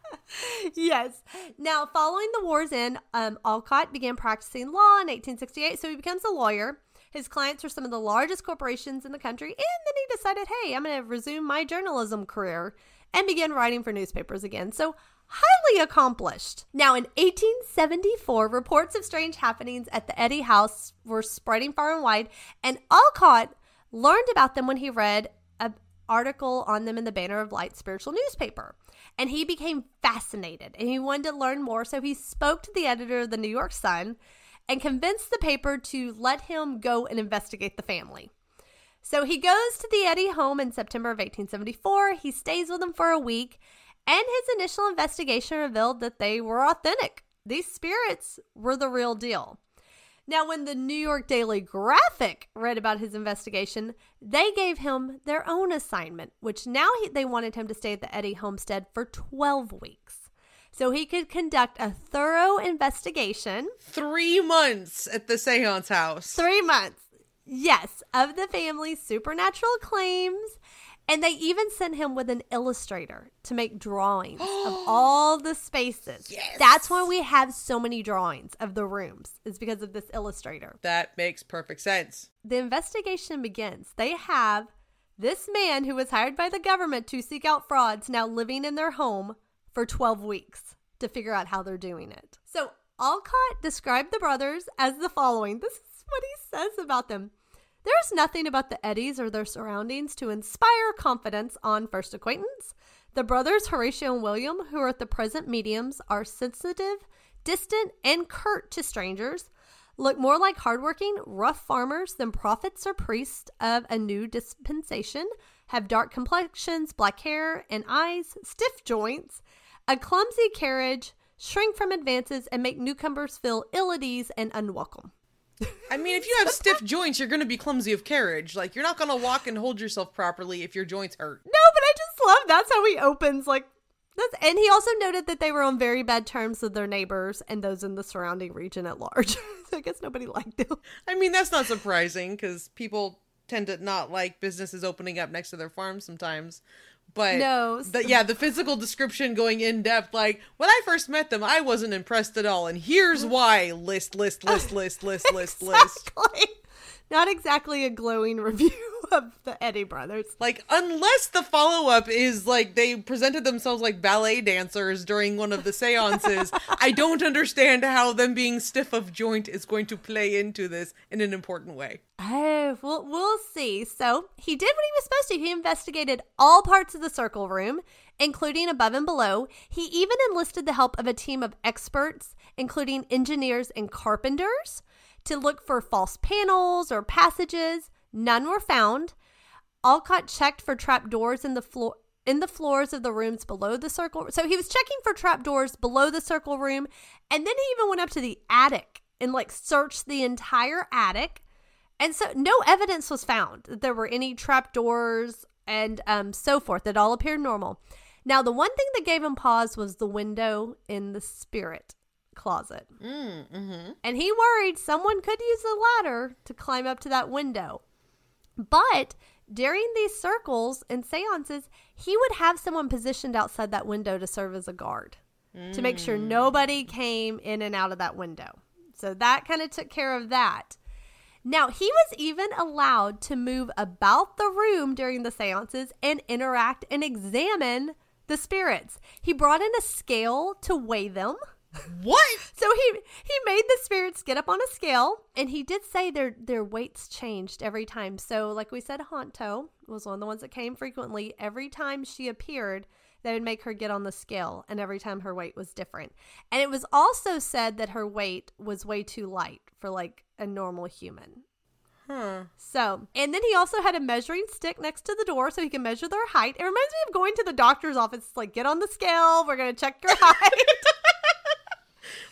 (laughs) yes. Now, following the war's end, um, Olcott began practicing law in 1868, so he becomes a lawyer. His clients are some of the largest corporations in the country, and then he decided, hey, I'm going to resume my journalism career and began writing for newspapers again. So, highly accomplished. Now, in 1874, reports of strange happenings at the Eddy House were spreading far and wide, and Olcott learned about them when he read an article on them in the Banner of Light spiritual newspaper. And he became fascinated and he wanted to learn more. So he spoke to the editor of the New York Sun and convinced the paper to let him go and investigate the family. So he goes to the Eddy home in September of 1874. He stays with them for a week, and his initial investigation revealed that they were authentic. These spirits were the real deal. Now, when the New York Daily Graphic read about his investigation, they gave him their own assignment, which now he, they wanted him to stay at the Eddy homestead for 12 weeks. So he could conduct a thorough investigation Three months at the seance house. Three months. Yes, of the family's supernatural claims. And they even sent him with an illustrator to make drawings of (gasps) all the spaces. Yes. That's why we have so many drawings of the rooms, is because of this illustrator. That makes perfect sense. The investigation begins. They have this man who was hired by the government to seek out frauds now living in their home for 12 weeks to figure out how they're doing it. So Olcott described the brothers as the following. This is what he says about them. There is nothing about the Eddies or their surroundings to inspire confidence on first acquaintance. The brothers Horatio and William, who are at the present mediums, are sensitive, distant, and curt to strangers, look more like hardworking, rough farmers than prophets or priests of a new dispensation, have dark complexions, black hair and eyes, stiff joints, a clumsy carriage, shrink from advances, and make newcomers feel ill at ease and unwelcome. I mean, if you have stiff joints, you're going to be clumsy of carriage. Like, you're not going to walk and hold yourself properly if your joints hurt. No, but I just love that's how he opens like that's and he also noted that they were on very bad terms with their neighbors and those in the surrounding region at large. so (laughs) I guess nobody liked them. I mean, that's not surprising because people tend to not like businesses opening up next to their farms sometimes. But No. the, yeah, the physical description going in depth, like when I first met them, I wasn't impressed at all, and here's mm. why: list, list, list, list, list, (laughs) list, list. Not exactly a glowing (laughs) review of the Eddy brothers. Like, unless the follow up is like they presented themselves like ballet dancers during one of the seances, (laughs) I don't understand how them being stiff of joint is going to play into this in an important way. Oh, we'll, we'll see. So he did what he was supposed to. He investigated all parts of the circle room, including above and below. He even enlisted the help of a team of experts, including engineers and carpenters, to look for false panels or passages. None were found. Olcott checked for trap doors in the floor in the floors of the rooms below the circle. So he was checking for trap doors below the circle room, and then he even went up to the attic and like searched the entire attic. And so no evidence was found that there were any trap doors and um, so forth. It all appeared normal. Now, the one thing that gave him pause was the window in the spirit closet. Mm, mm-hmm. And he worried someone could use a ladder to climb up to that window. But during these circles and seances, he would have someone positioned outside that window to serve as a guard to make sure nobody came in and out of that window. So that kind of took care of that. Now, he was even allowed to move about the room during the seances and interact and examine the spirits. He brought in a scale to weigh them. What? So he he made the spirits get up on a scale, and he did say their their weights changed every time. So, like we said, Honto was one of the ones that came frequently. Every time she appeared, they would make her get on the scale, and every time her weight was different. And it was also said that her weight was way too light for like a normal human. Huh. So, and then he also had a measuring stick next to the door so he can measure their height. It reminds me of going to the doctor's office. Like, get on the scale. We're going to check your (laughs) height.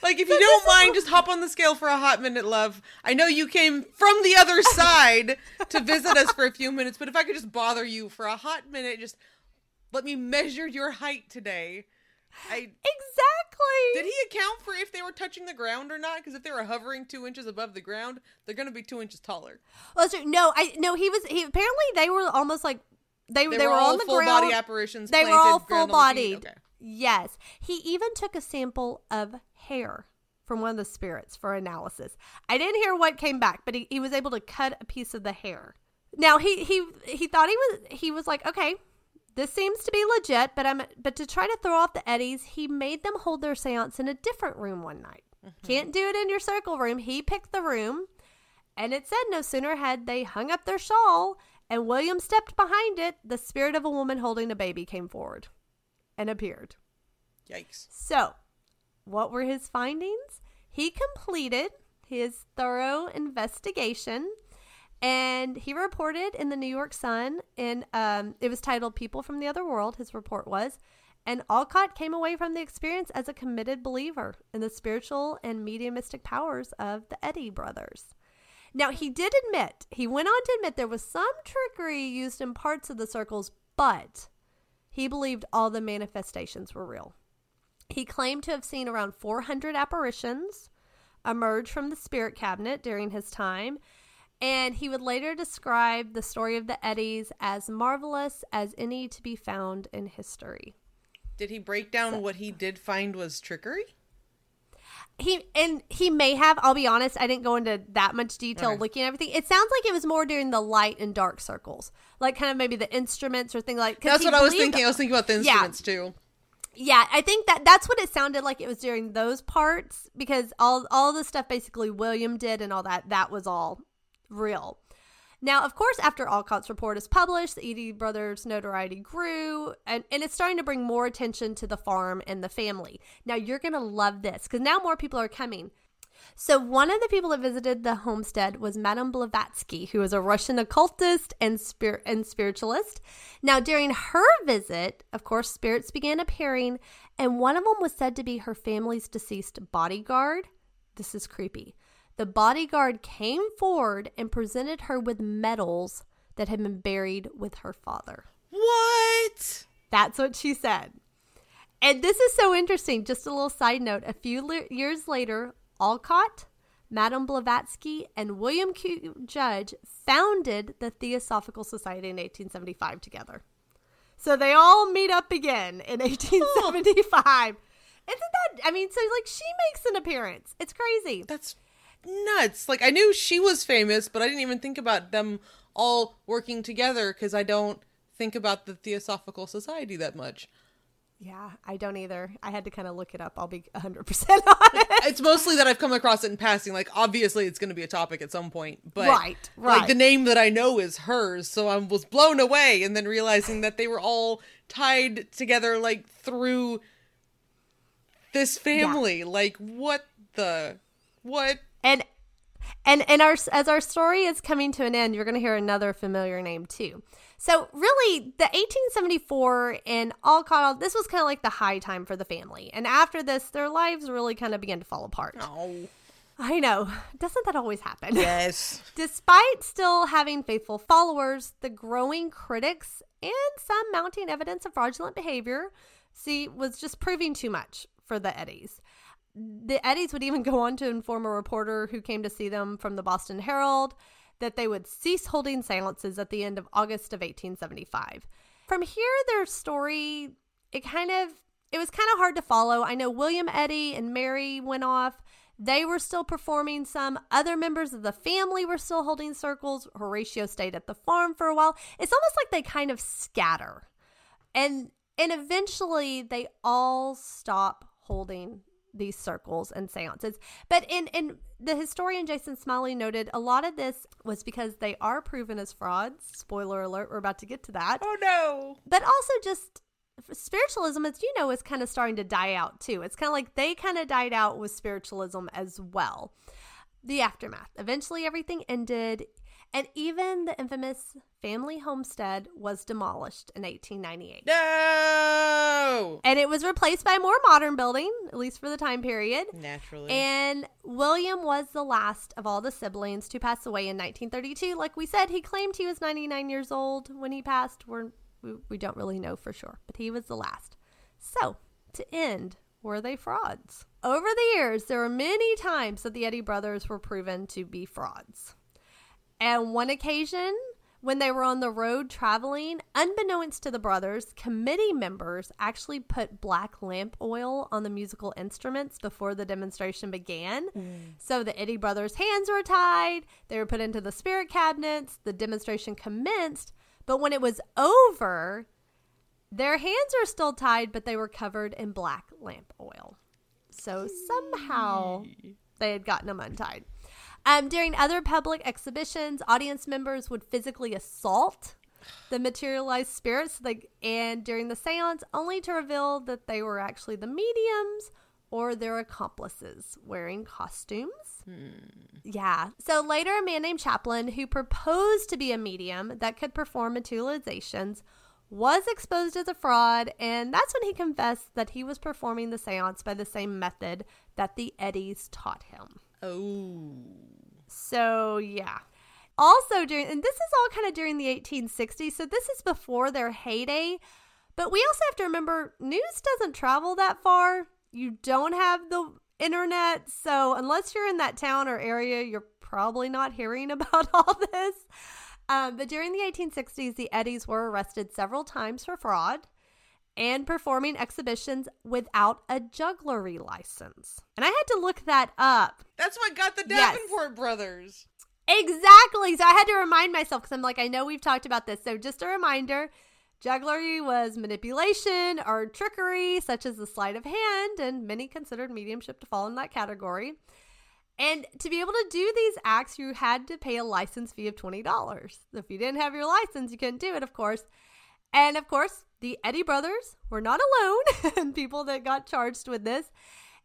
Like, if you don't mind, just hop on the scale for a hot minute, love. I know you came from the other (laughs) side to visit us for a few minutes, but if I could just bother you for a hot minute, just let me measure your height today. I exactly. did he account for if they were touching the ground or not? Because if they were hovering two inches above the ground, they're going to be two inches taller. Well, so, no, I no. He was. He apparently they were almost like they They, they, were, were, all on the full ground. body apparitions. they were all full on the feet. bodied. Okay. Yes, he even took a sample of hair from one of the spirits for analysis. I didn't hear what came back, but he, he was able to cut a piece of the hair. Now he he he thought he was he was like okay. This seems to be legit, but I'm but to try to throw off the eddies, he made them hold their séance in a different room one night. Mm-hmm. Can't do it in your circle room. He picked the room, and it said no sooner had they hung up their shawl and William stepped behind it, the spirit of a woman holding a baby came forward and appeared. Yikes. So, what were his findings? He completed his thorough investigation and he reported in the New York Sun and um, it was titled People from the Other World, his report was. And Olcott came away from the experience as a committed believer in the spiritual and mediumistic powers of the Eddy brothers. Now, he did admit, he went on to admit there was some trickery used in parts of the circles, but he believed all the manifestations were real. He claimed to have seen around 400 apparitions emerge from the spirit cabinet during his time, and he would later describe the story of the Eddies as marvelous as any to be found in history. Did he break down what he did find was trickery? He and he may have. I'll be honest. I didn't go into that much detail Okay. looking at everything. It sounds like it was more during the light and dark circles, like kind of maybe the instruments or things like That's what I was thinking. I was thinking about the Yeah. instruments too. Yeah, I think that that's what it sounded like. It was during those parts because all all the stuff basically William did and all that that was all real. Now, of course, after Olcott's report is published, the Eddy brothers' notoriety grew, and, and it's starting to bring more attention to the farm and the family. Now, you're going to love this because now more people are coming. So, one of the people that visited the homestead was Madame Blavatsky, who was a Russian occultist and, spir- and spiritualist. Now, during her visit, of course, spirits began appearing, and one of them was said to be her family's deceased bodyguard. This is creepy. The bodyguard came forward and presented her with medals that had been buried with her father. What? That's what she said. And this is so interesting. Just a little side note. A few le- years later, Olcott, Madame Blavatsky, and William Q. Judge founded the Theosophical Society in 1875 together. So they all meet up again in (laughs) 1875. Isn't that, I mean, so like she makes an appearance. It's crazy. That's nuts. Like I knew she was famous, but I didn't even think about them all working together because I don't think about the Theosophical Society that much. Yeah, I don't either. I had to kind of look it up. I'll be 100% honest. (laughs) It's mostly that I've come across it in passing. Like obviously it's going to be a topic at some point, but Right, like right. the name that I know is hers, so I was blown away, and then realizing that they were all tied together like through this family. Like what the what? And and and our as our story is coming to an end, you're going to hear another familiar name too. So really, the 1874 and Olcott, this was kind of like the high time for the family. And after this, their lives really kind of began to fall apart. Oh I know, doesn't that always happen? yes. (laughs) Despite still having faithful followers, the growing critics and some mounting evidence of fraudulent behavior, see, was just proving too much for the Eddies. The Eddies would even (laughs) go on to inform a reporter who came to see them from the Boston Herald that they would cease holding seances at the end of August of 1875. From here, their story, it kind of, it was kind of hard to follow. I know William Eddy and Mary went off. They were still performing some. Other members of the family were still holding circles. Horatio stayed at the farm for a while. It's almost like they kind of scatter. And and eventually they all stop holding these circles and seances. But in in the historian Jason Smiley noted a lot of this was because they are proven as frauds. Spoiler alert, we're about to get to that. Oh no. But also just spiritualism as you know is kind of starting to die out too. It's kind of like they kind of died out with spiritualism as well. The aftermath. Eventually everything ended and even the infamous family homestead was demolished in 1898. No. And it was replaced by a more modern building, at least for the time period. Naturally. And William was the last of all the siblings to pass away in 1932. Like we said, he claimed he was 99 years old when he passed. We're, we, we don't really know for sure, but he was the last. So, to end, were they frauds? Over the years, there were many times that the Eddy brothers were proven to be frauds. And one occasion, when they were on the road traveling, unbeknownst to the brothers, committee members actually put black lamp oil on the musical instruments before the demonstration began. Mm. So the Eddy brothers' hands were tied, they were put into the spirit cabinets, the demonstration commenced. But when it was over, their hands were still tied, but they were covered in black lamp oil. So somehow they had gotten them untied. Um, during other public exhibitions, audience members would physically assault the materialized spirits, like, and during the seance, only to reveal that they were actually the mediums or their accomplices wearing costumes. Yeah. So later, a man named Chaplin, who proposed to be a medium that could perform materializations, was exposed as a fraud, and that's when he confessed that he was performing the seance by the same method that the Eddies taught him. Oh. So, yeah. Also, during, and this is all kind of during the 1860s, so this is before their heyday. But we also have to remember news doesn't travel that far. You don't have the internet. So, unless you're in that town or area, you're probably not hearing (laughs) about all this. Um, but during the 1860s, the Eddies were arrested several times for fraud and performing exhibitions without a jugglery license. And I had to look that up. That's what got the Yes. Davenport brothers. Exactly. So I had to remind myself because I'm like, I know we've talked about this. So just a reminder jugglery was manipulation or trickery, such as the sleight of hand, and many considered mediumship to fall in that category. And to be able to do these acts, you had to pay a license fee of $20. If you didn't have your license, you couldn't do it, of course. And of course, the Eddy brothers were not alone (laughs) and people that got charged with this.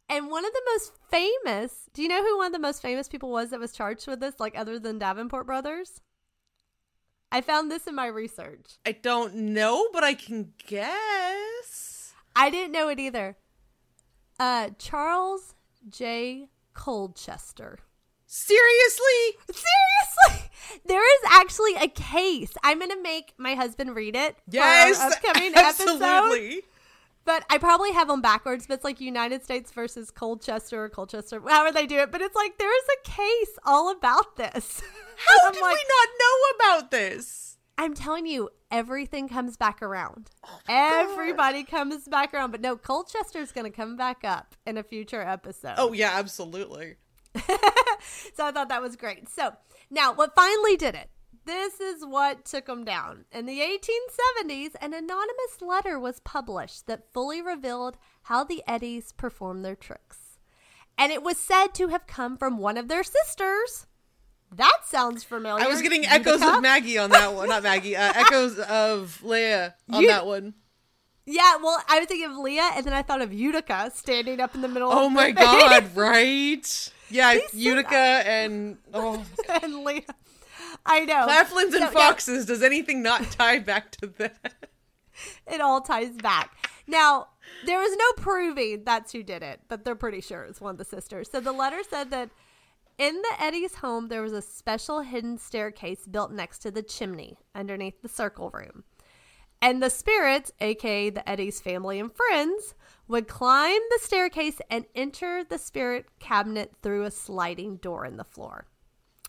And one of the most famous, do you know who one of the most famous people was that was charged with this, like other than Davenport brothers? I found this in my research. I don't know, but I can guess. I didn't know it either. Uh, Charles J. Colchester. Seriously? (laughs) Seriously, there is actually a case. I'm gonna make my husband read it Yes. for our (laughs) upcoming episode. But I probably have them backwards. But it's like United States versus Colchester or Colchester, however they do it. But it's like there is a case all about this. (laughs) How did like, we not know about this? I'm telling you, everything comes back around. Oh Everybody comes back around. But no, Colchester's going to come back up in a future episode. Oh yeah, absolutely. (laughs) so I thought that was great. So now, what finally did it? This is what took them down. In the 1870s, an anonymous letter was published that fully revealed how the Eddies performed their tricks. And it was said to have come from one of their sisters. That sounds familiar. I was getting echoes Utica? of Maggie on that one. Not Maggie. Uh, echoes of Leah on You- that one. Yeah, well, I was thinking of Leah, and then I thought of Utica standing up in the middle Oh my god, (laughs) right? Yeah, Utica and oh, (laughs) and Leah. I know. Claflins and So, yeah, foxes. Does anything not tie back to that? (laughs) it all ties back. Now, there was no proving that's who did it, but they're pretty sure it's one of the sisters. So the letter said that in the Eddy's home, there was a special hidden staircase built next to the chimney underneath the circle room. And the spirits, aka the Eddy's family and friends, would climb the staircase and enter the spirit cabinet through a sliding door in the floor.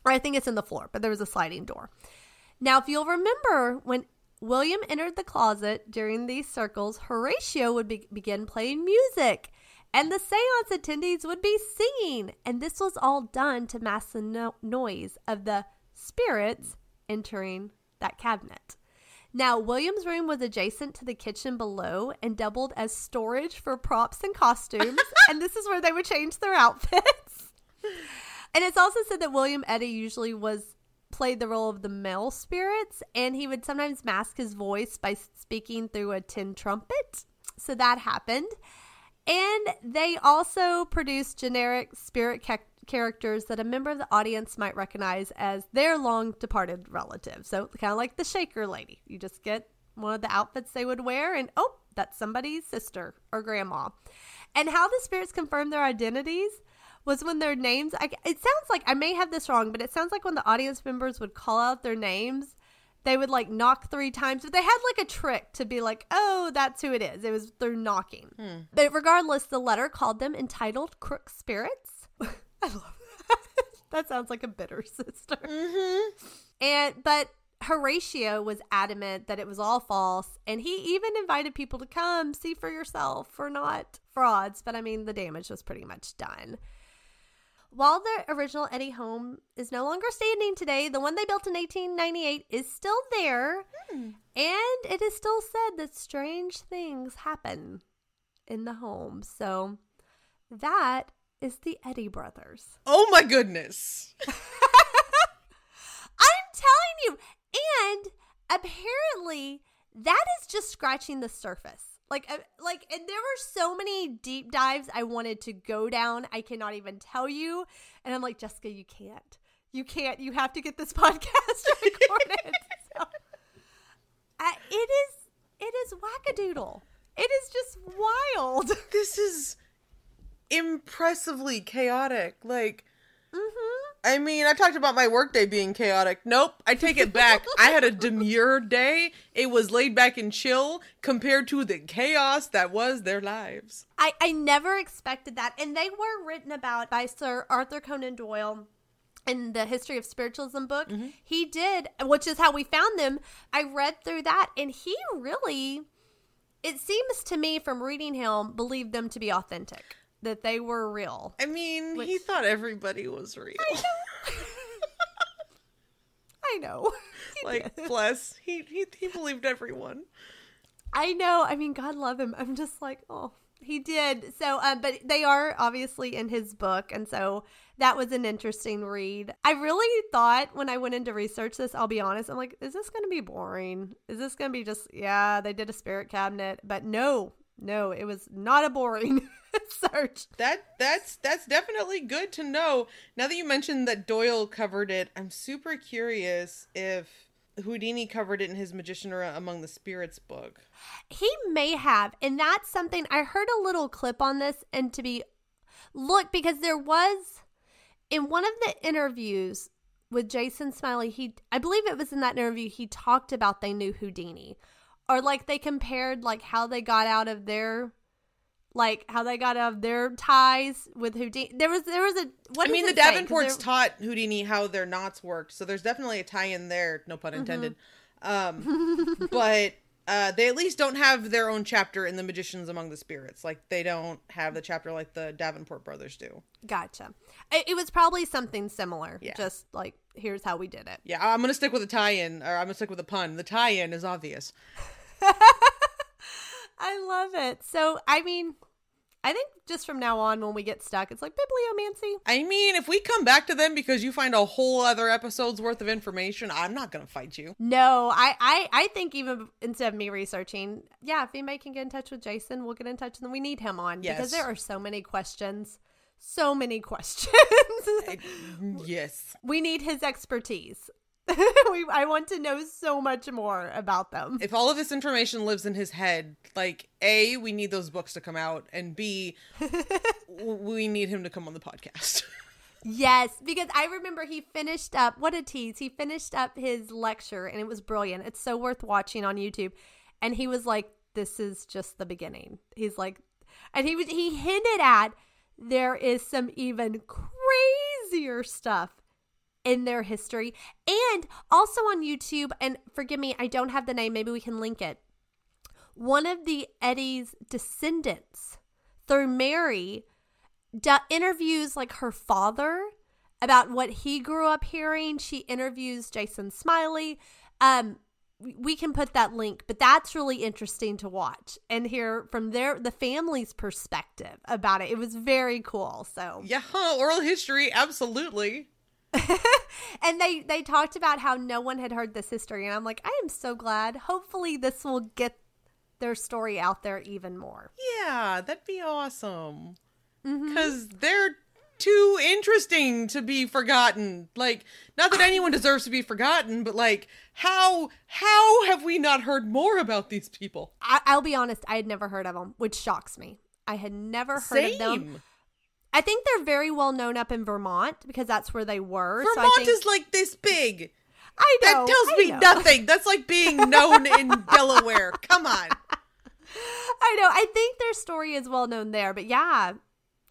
Or I think it's in the floor, but there was a sliding door. Now, if you'll remember, when William entered the closet during these circles, Horatio would be- begin playing music, and the seance attendees would be singing. And this was all done to mask the no- noise of the spirits entering that cabinet. Now, William's room was adjacent to the kitchen below and doubled as storage for props and costumes. (laughs) and this is where they would change their outfits. and it's also said that William Eddy usually was played the role of the male spirits and he would sometimes mask his voice by speaking through a tin trumpet. So that happened. And they also produced generic spirit ca- characters that a member of the audience might recognize as their long departed relative. So, kind of like the Shaker lady. You just get one of the outfits they would wear, and oh, that's somebody's sister or grandma. And how the spirits confirm their identities was when their names, I, it sounds like I may have this wrong, but it sounds like when the audience members would call out their names, they would like knock three times. But they had like a trick to be like, oh, that's who it is. It was through knocking. Hmm. But regardless, the letter called them entitled Crook Spirits. I love that. (laughs) that sounds like a bitter (laughs) sister. Mm-hmm. And but Horatio was adamant that it was all false, and he even invited people to come see for yourself for not frauds. But I mean, the damage was pretty much done. While the original Eddy home is no longer standing today, the one they built in 1898 is still there, hmm. and it is still said that strange things happen in the home. So that is the Eddy brothers. Oh my goodness. (laughs) I'm telling you. And apparently, that is just scratching the surface. Like, uh, like, and there were so many deep dives I wanted to go down. I cannot even tell you. And I'm like, Jessica, you can't. You can't. You have to get this (laughs) podcast (laughs) recorded. so, uh, it is. It is wackadoodle. It is just wild. This is impressively chaotic. Like, mm-hmm. I mean, I talked about my workday being chaotic. Nope, I take it back. I had a (laughs) demure day. It was laid back and chill compared to the chaos that was their lives. I, I never expected that. And they were written about by Sir Arthur Conan Doyle in the history of spiritualism book mm-hmm. he did which is how we found them i read through that and he really it seems to me from reading him believed them to be authentic that they were real. I mean, which... he thought everybody was real. I know. (laughs) I know. (laughs) like, did. bless. He, he he believed everyone. I know. I mean, God love him. I'm just like, oh, he did. So, um, but they are obviously in his book, and so that was an interesting read. I really thought when I went into research this, I'll be honest, I'm like, is this going to be boring? Is this going to be just, yeah, they did a spirit cabinet, but no, no, it was not a boring (laughs) (laughs) That that's that's definitely good to know. Now that you mentioned that Doyle covered it, I'm super curious if Houdini covered it in his Magician Among the Spirits book. He may have, and that's something I heard a little clip on this and to be look because there was in one of the interviews with Jason Smiley, he I believe it was in that interview he talked about they knew Houdini or like they compared like how they got out of their like how they got out of their ties with Houdini. There was there was a what I mean the Davenports taught Houdini how their knots worked, so there's definitely a tie in there, no pun mm-hmm. intended. Mm-hmm. Um (laughs) but uh, they at least don't have their own chapter in the Magicians Among the Spirits. Like they don't have the chapter like the Davenport brothers do. Gotcha. It, it was probably something similar. Yeah. Just like here's how we did it. Yeah, I'm gonna stick with a tie-in, or I'm gonna stick with a pun. The tie-in is obvious. (laughs) I love it. So, I mean, I think just from now on, when we get stuck, it's like bibliomancy. I mean, if we come back to them because you find a whole other episode's worth of information, I'm not going to fight you. No, I, I, I think even instead of me researching, yeah, if anybody can get in touch with Jason, we'll get in touch and we need him on yes. because there are so many questions. So many (laughs) questions. I, mm, yes. We need his expertise. (laughs) we, I want to know so much more about them. If all of this information lives in his head, like A, we need those books to come out, and B, (laughs) we need him to come on the podcast. (laughs) yes, because I remember he finished up what a tease. He finished up his lecture and it was brilliant. It's so worth watching on YouTube. And he was like, This is just the beginning. He's like and he was he hinted at there is some even crazier stuff in their history and also on YouTube. And forgive me, I don't have the name. Maybe we can link it. One of the Eddy's descendants, through Mary, interviews like her father about what he grew up hearing. She interviews Jason Smiley. Um, we can put that link, but that's really interesting to watch and hear from their the family's perspective about it. It was very cool. So Yeah, (laughs) oral history, absolutely. (laughs) and they they talked about how no one had heard this history and I'm like, I am so glad. Hopefully this will get their story out there even more. Yeah, that'd be awesome. Mm-hmm. Because they're too interesting to be forgotten. Like, not that anyone deserves to be forgotten, but like, how how have we not heard more about these people? I, I'll be honest, I had never heard of them, which shocks me. I had never heard of them. I think they're very well known up in Vermont because that's where they were. so I Vermont think, is like this big. I know. That tells I me know. nothing. That's like being (laughs) known in Delaware. Come on. (laughs) I know. I think their story is well known there, but yeah,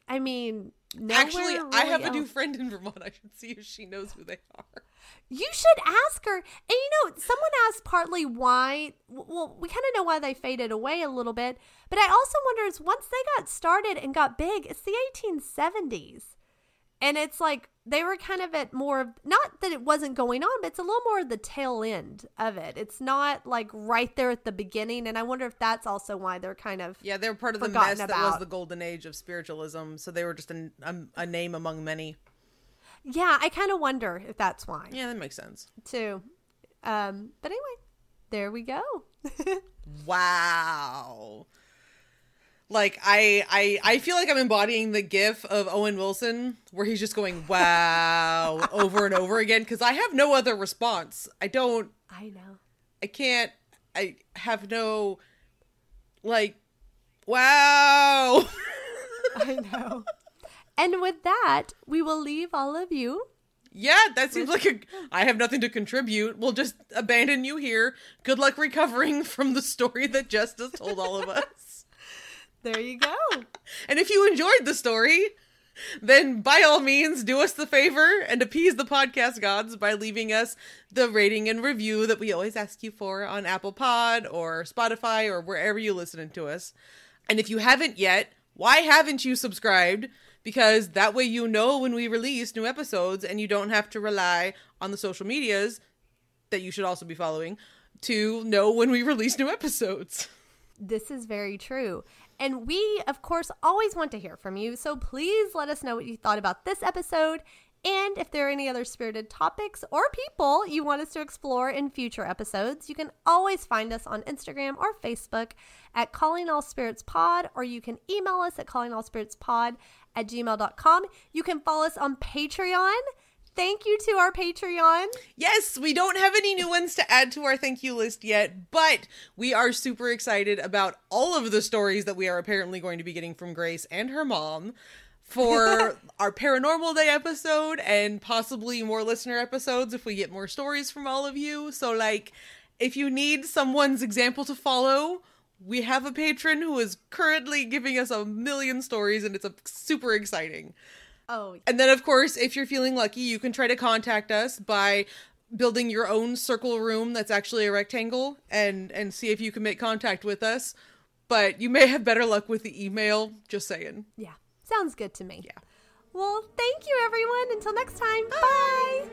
I mean, Actually, I really have a new friend in Vermont. I should see if she knows who they are. You should ask her. And you know, someone asked partly why. Well, we kind of know why they faded away a little bit, but I also wonder is once they got started and got big, it's the 1870s, and it's like they were kind of at more of not that it wasn't going on, but it's a little more of the tail end of it. It's not like right there at the beginning, and I wonder if that's also why they're kind of Yeah, they're part of the mess that was about. the golden age of spiritualism. So they were just a, a, a name among many. Yeah. I kind of wonder if that's why Yeah, that makes sense. too. Um, but anyway, there we go. (laughs) Wow. Like I, I, I feel like I'm embodying the GIF of Owen Wilson where he's just going (laughs) "wow" over and over again because I have no other response. I don't. I know. I can't. I have no. Like, wow. I know. And with that, we will leave all of you. Yeah, that seems like a. I have nothing to contribute. We'll just abandon you here. Good luck recovering (laughs) from the story that Justice told all of us. (laughs) There you go. And if you enjoyed the story, then by all means do us the favor and appease the podcast gods by leaving us the rating and review that we always ask you for on Apple Pod or Spotify or wherever you listen to us. And if you haven't yet, why haven't you subscribed? Because that way you know when we release new episodes and you don't have to rely on the social medias that you should also be following to know when we release new episodes. This is very true. And we, of course, always want to hear from you. So please let us know what you thought about this episode and if there are any other spirited topics or people you want us to explore in future episodes. You can always find us on Instagram or Facebook at Calling All Spirits Pod, or you can email us at callingallspiritspod at gmail.com. You can follow us on Patreon. Thank you to our Patreon. Yes, we don't have any new ones to add to our thank you list yet, but we are super excited about all of the stories that we are apparently going to be getting from Grace and her mom for (laughs) our Paranormal Day episode and possibly more listener episodes if we get more stories from all of you. So, like, if you need someone's example to follow, we have a patron who is currently giving us a million stories and it's a, super exciting. Oh. And then of course, if you're feeling lucky, you can try to contact us by building your own circle room that's actually a rectangle and and see if you can make contact with us. But you may have better luck with the email, just saying. Yeah. Sounds good to me. Yeah. Well, thank you everyone. Until next time. Bye. Bye.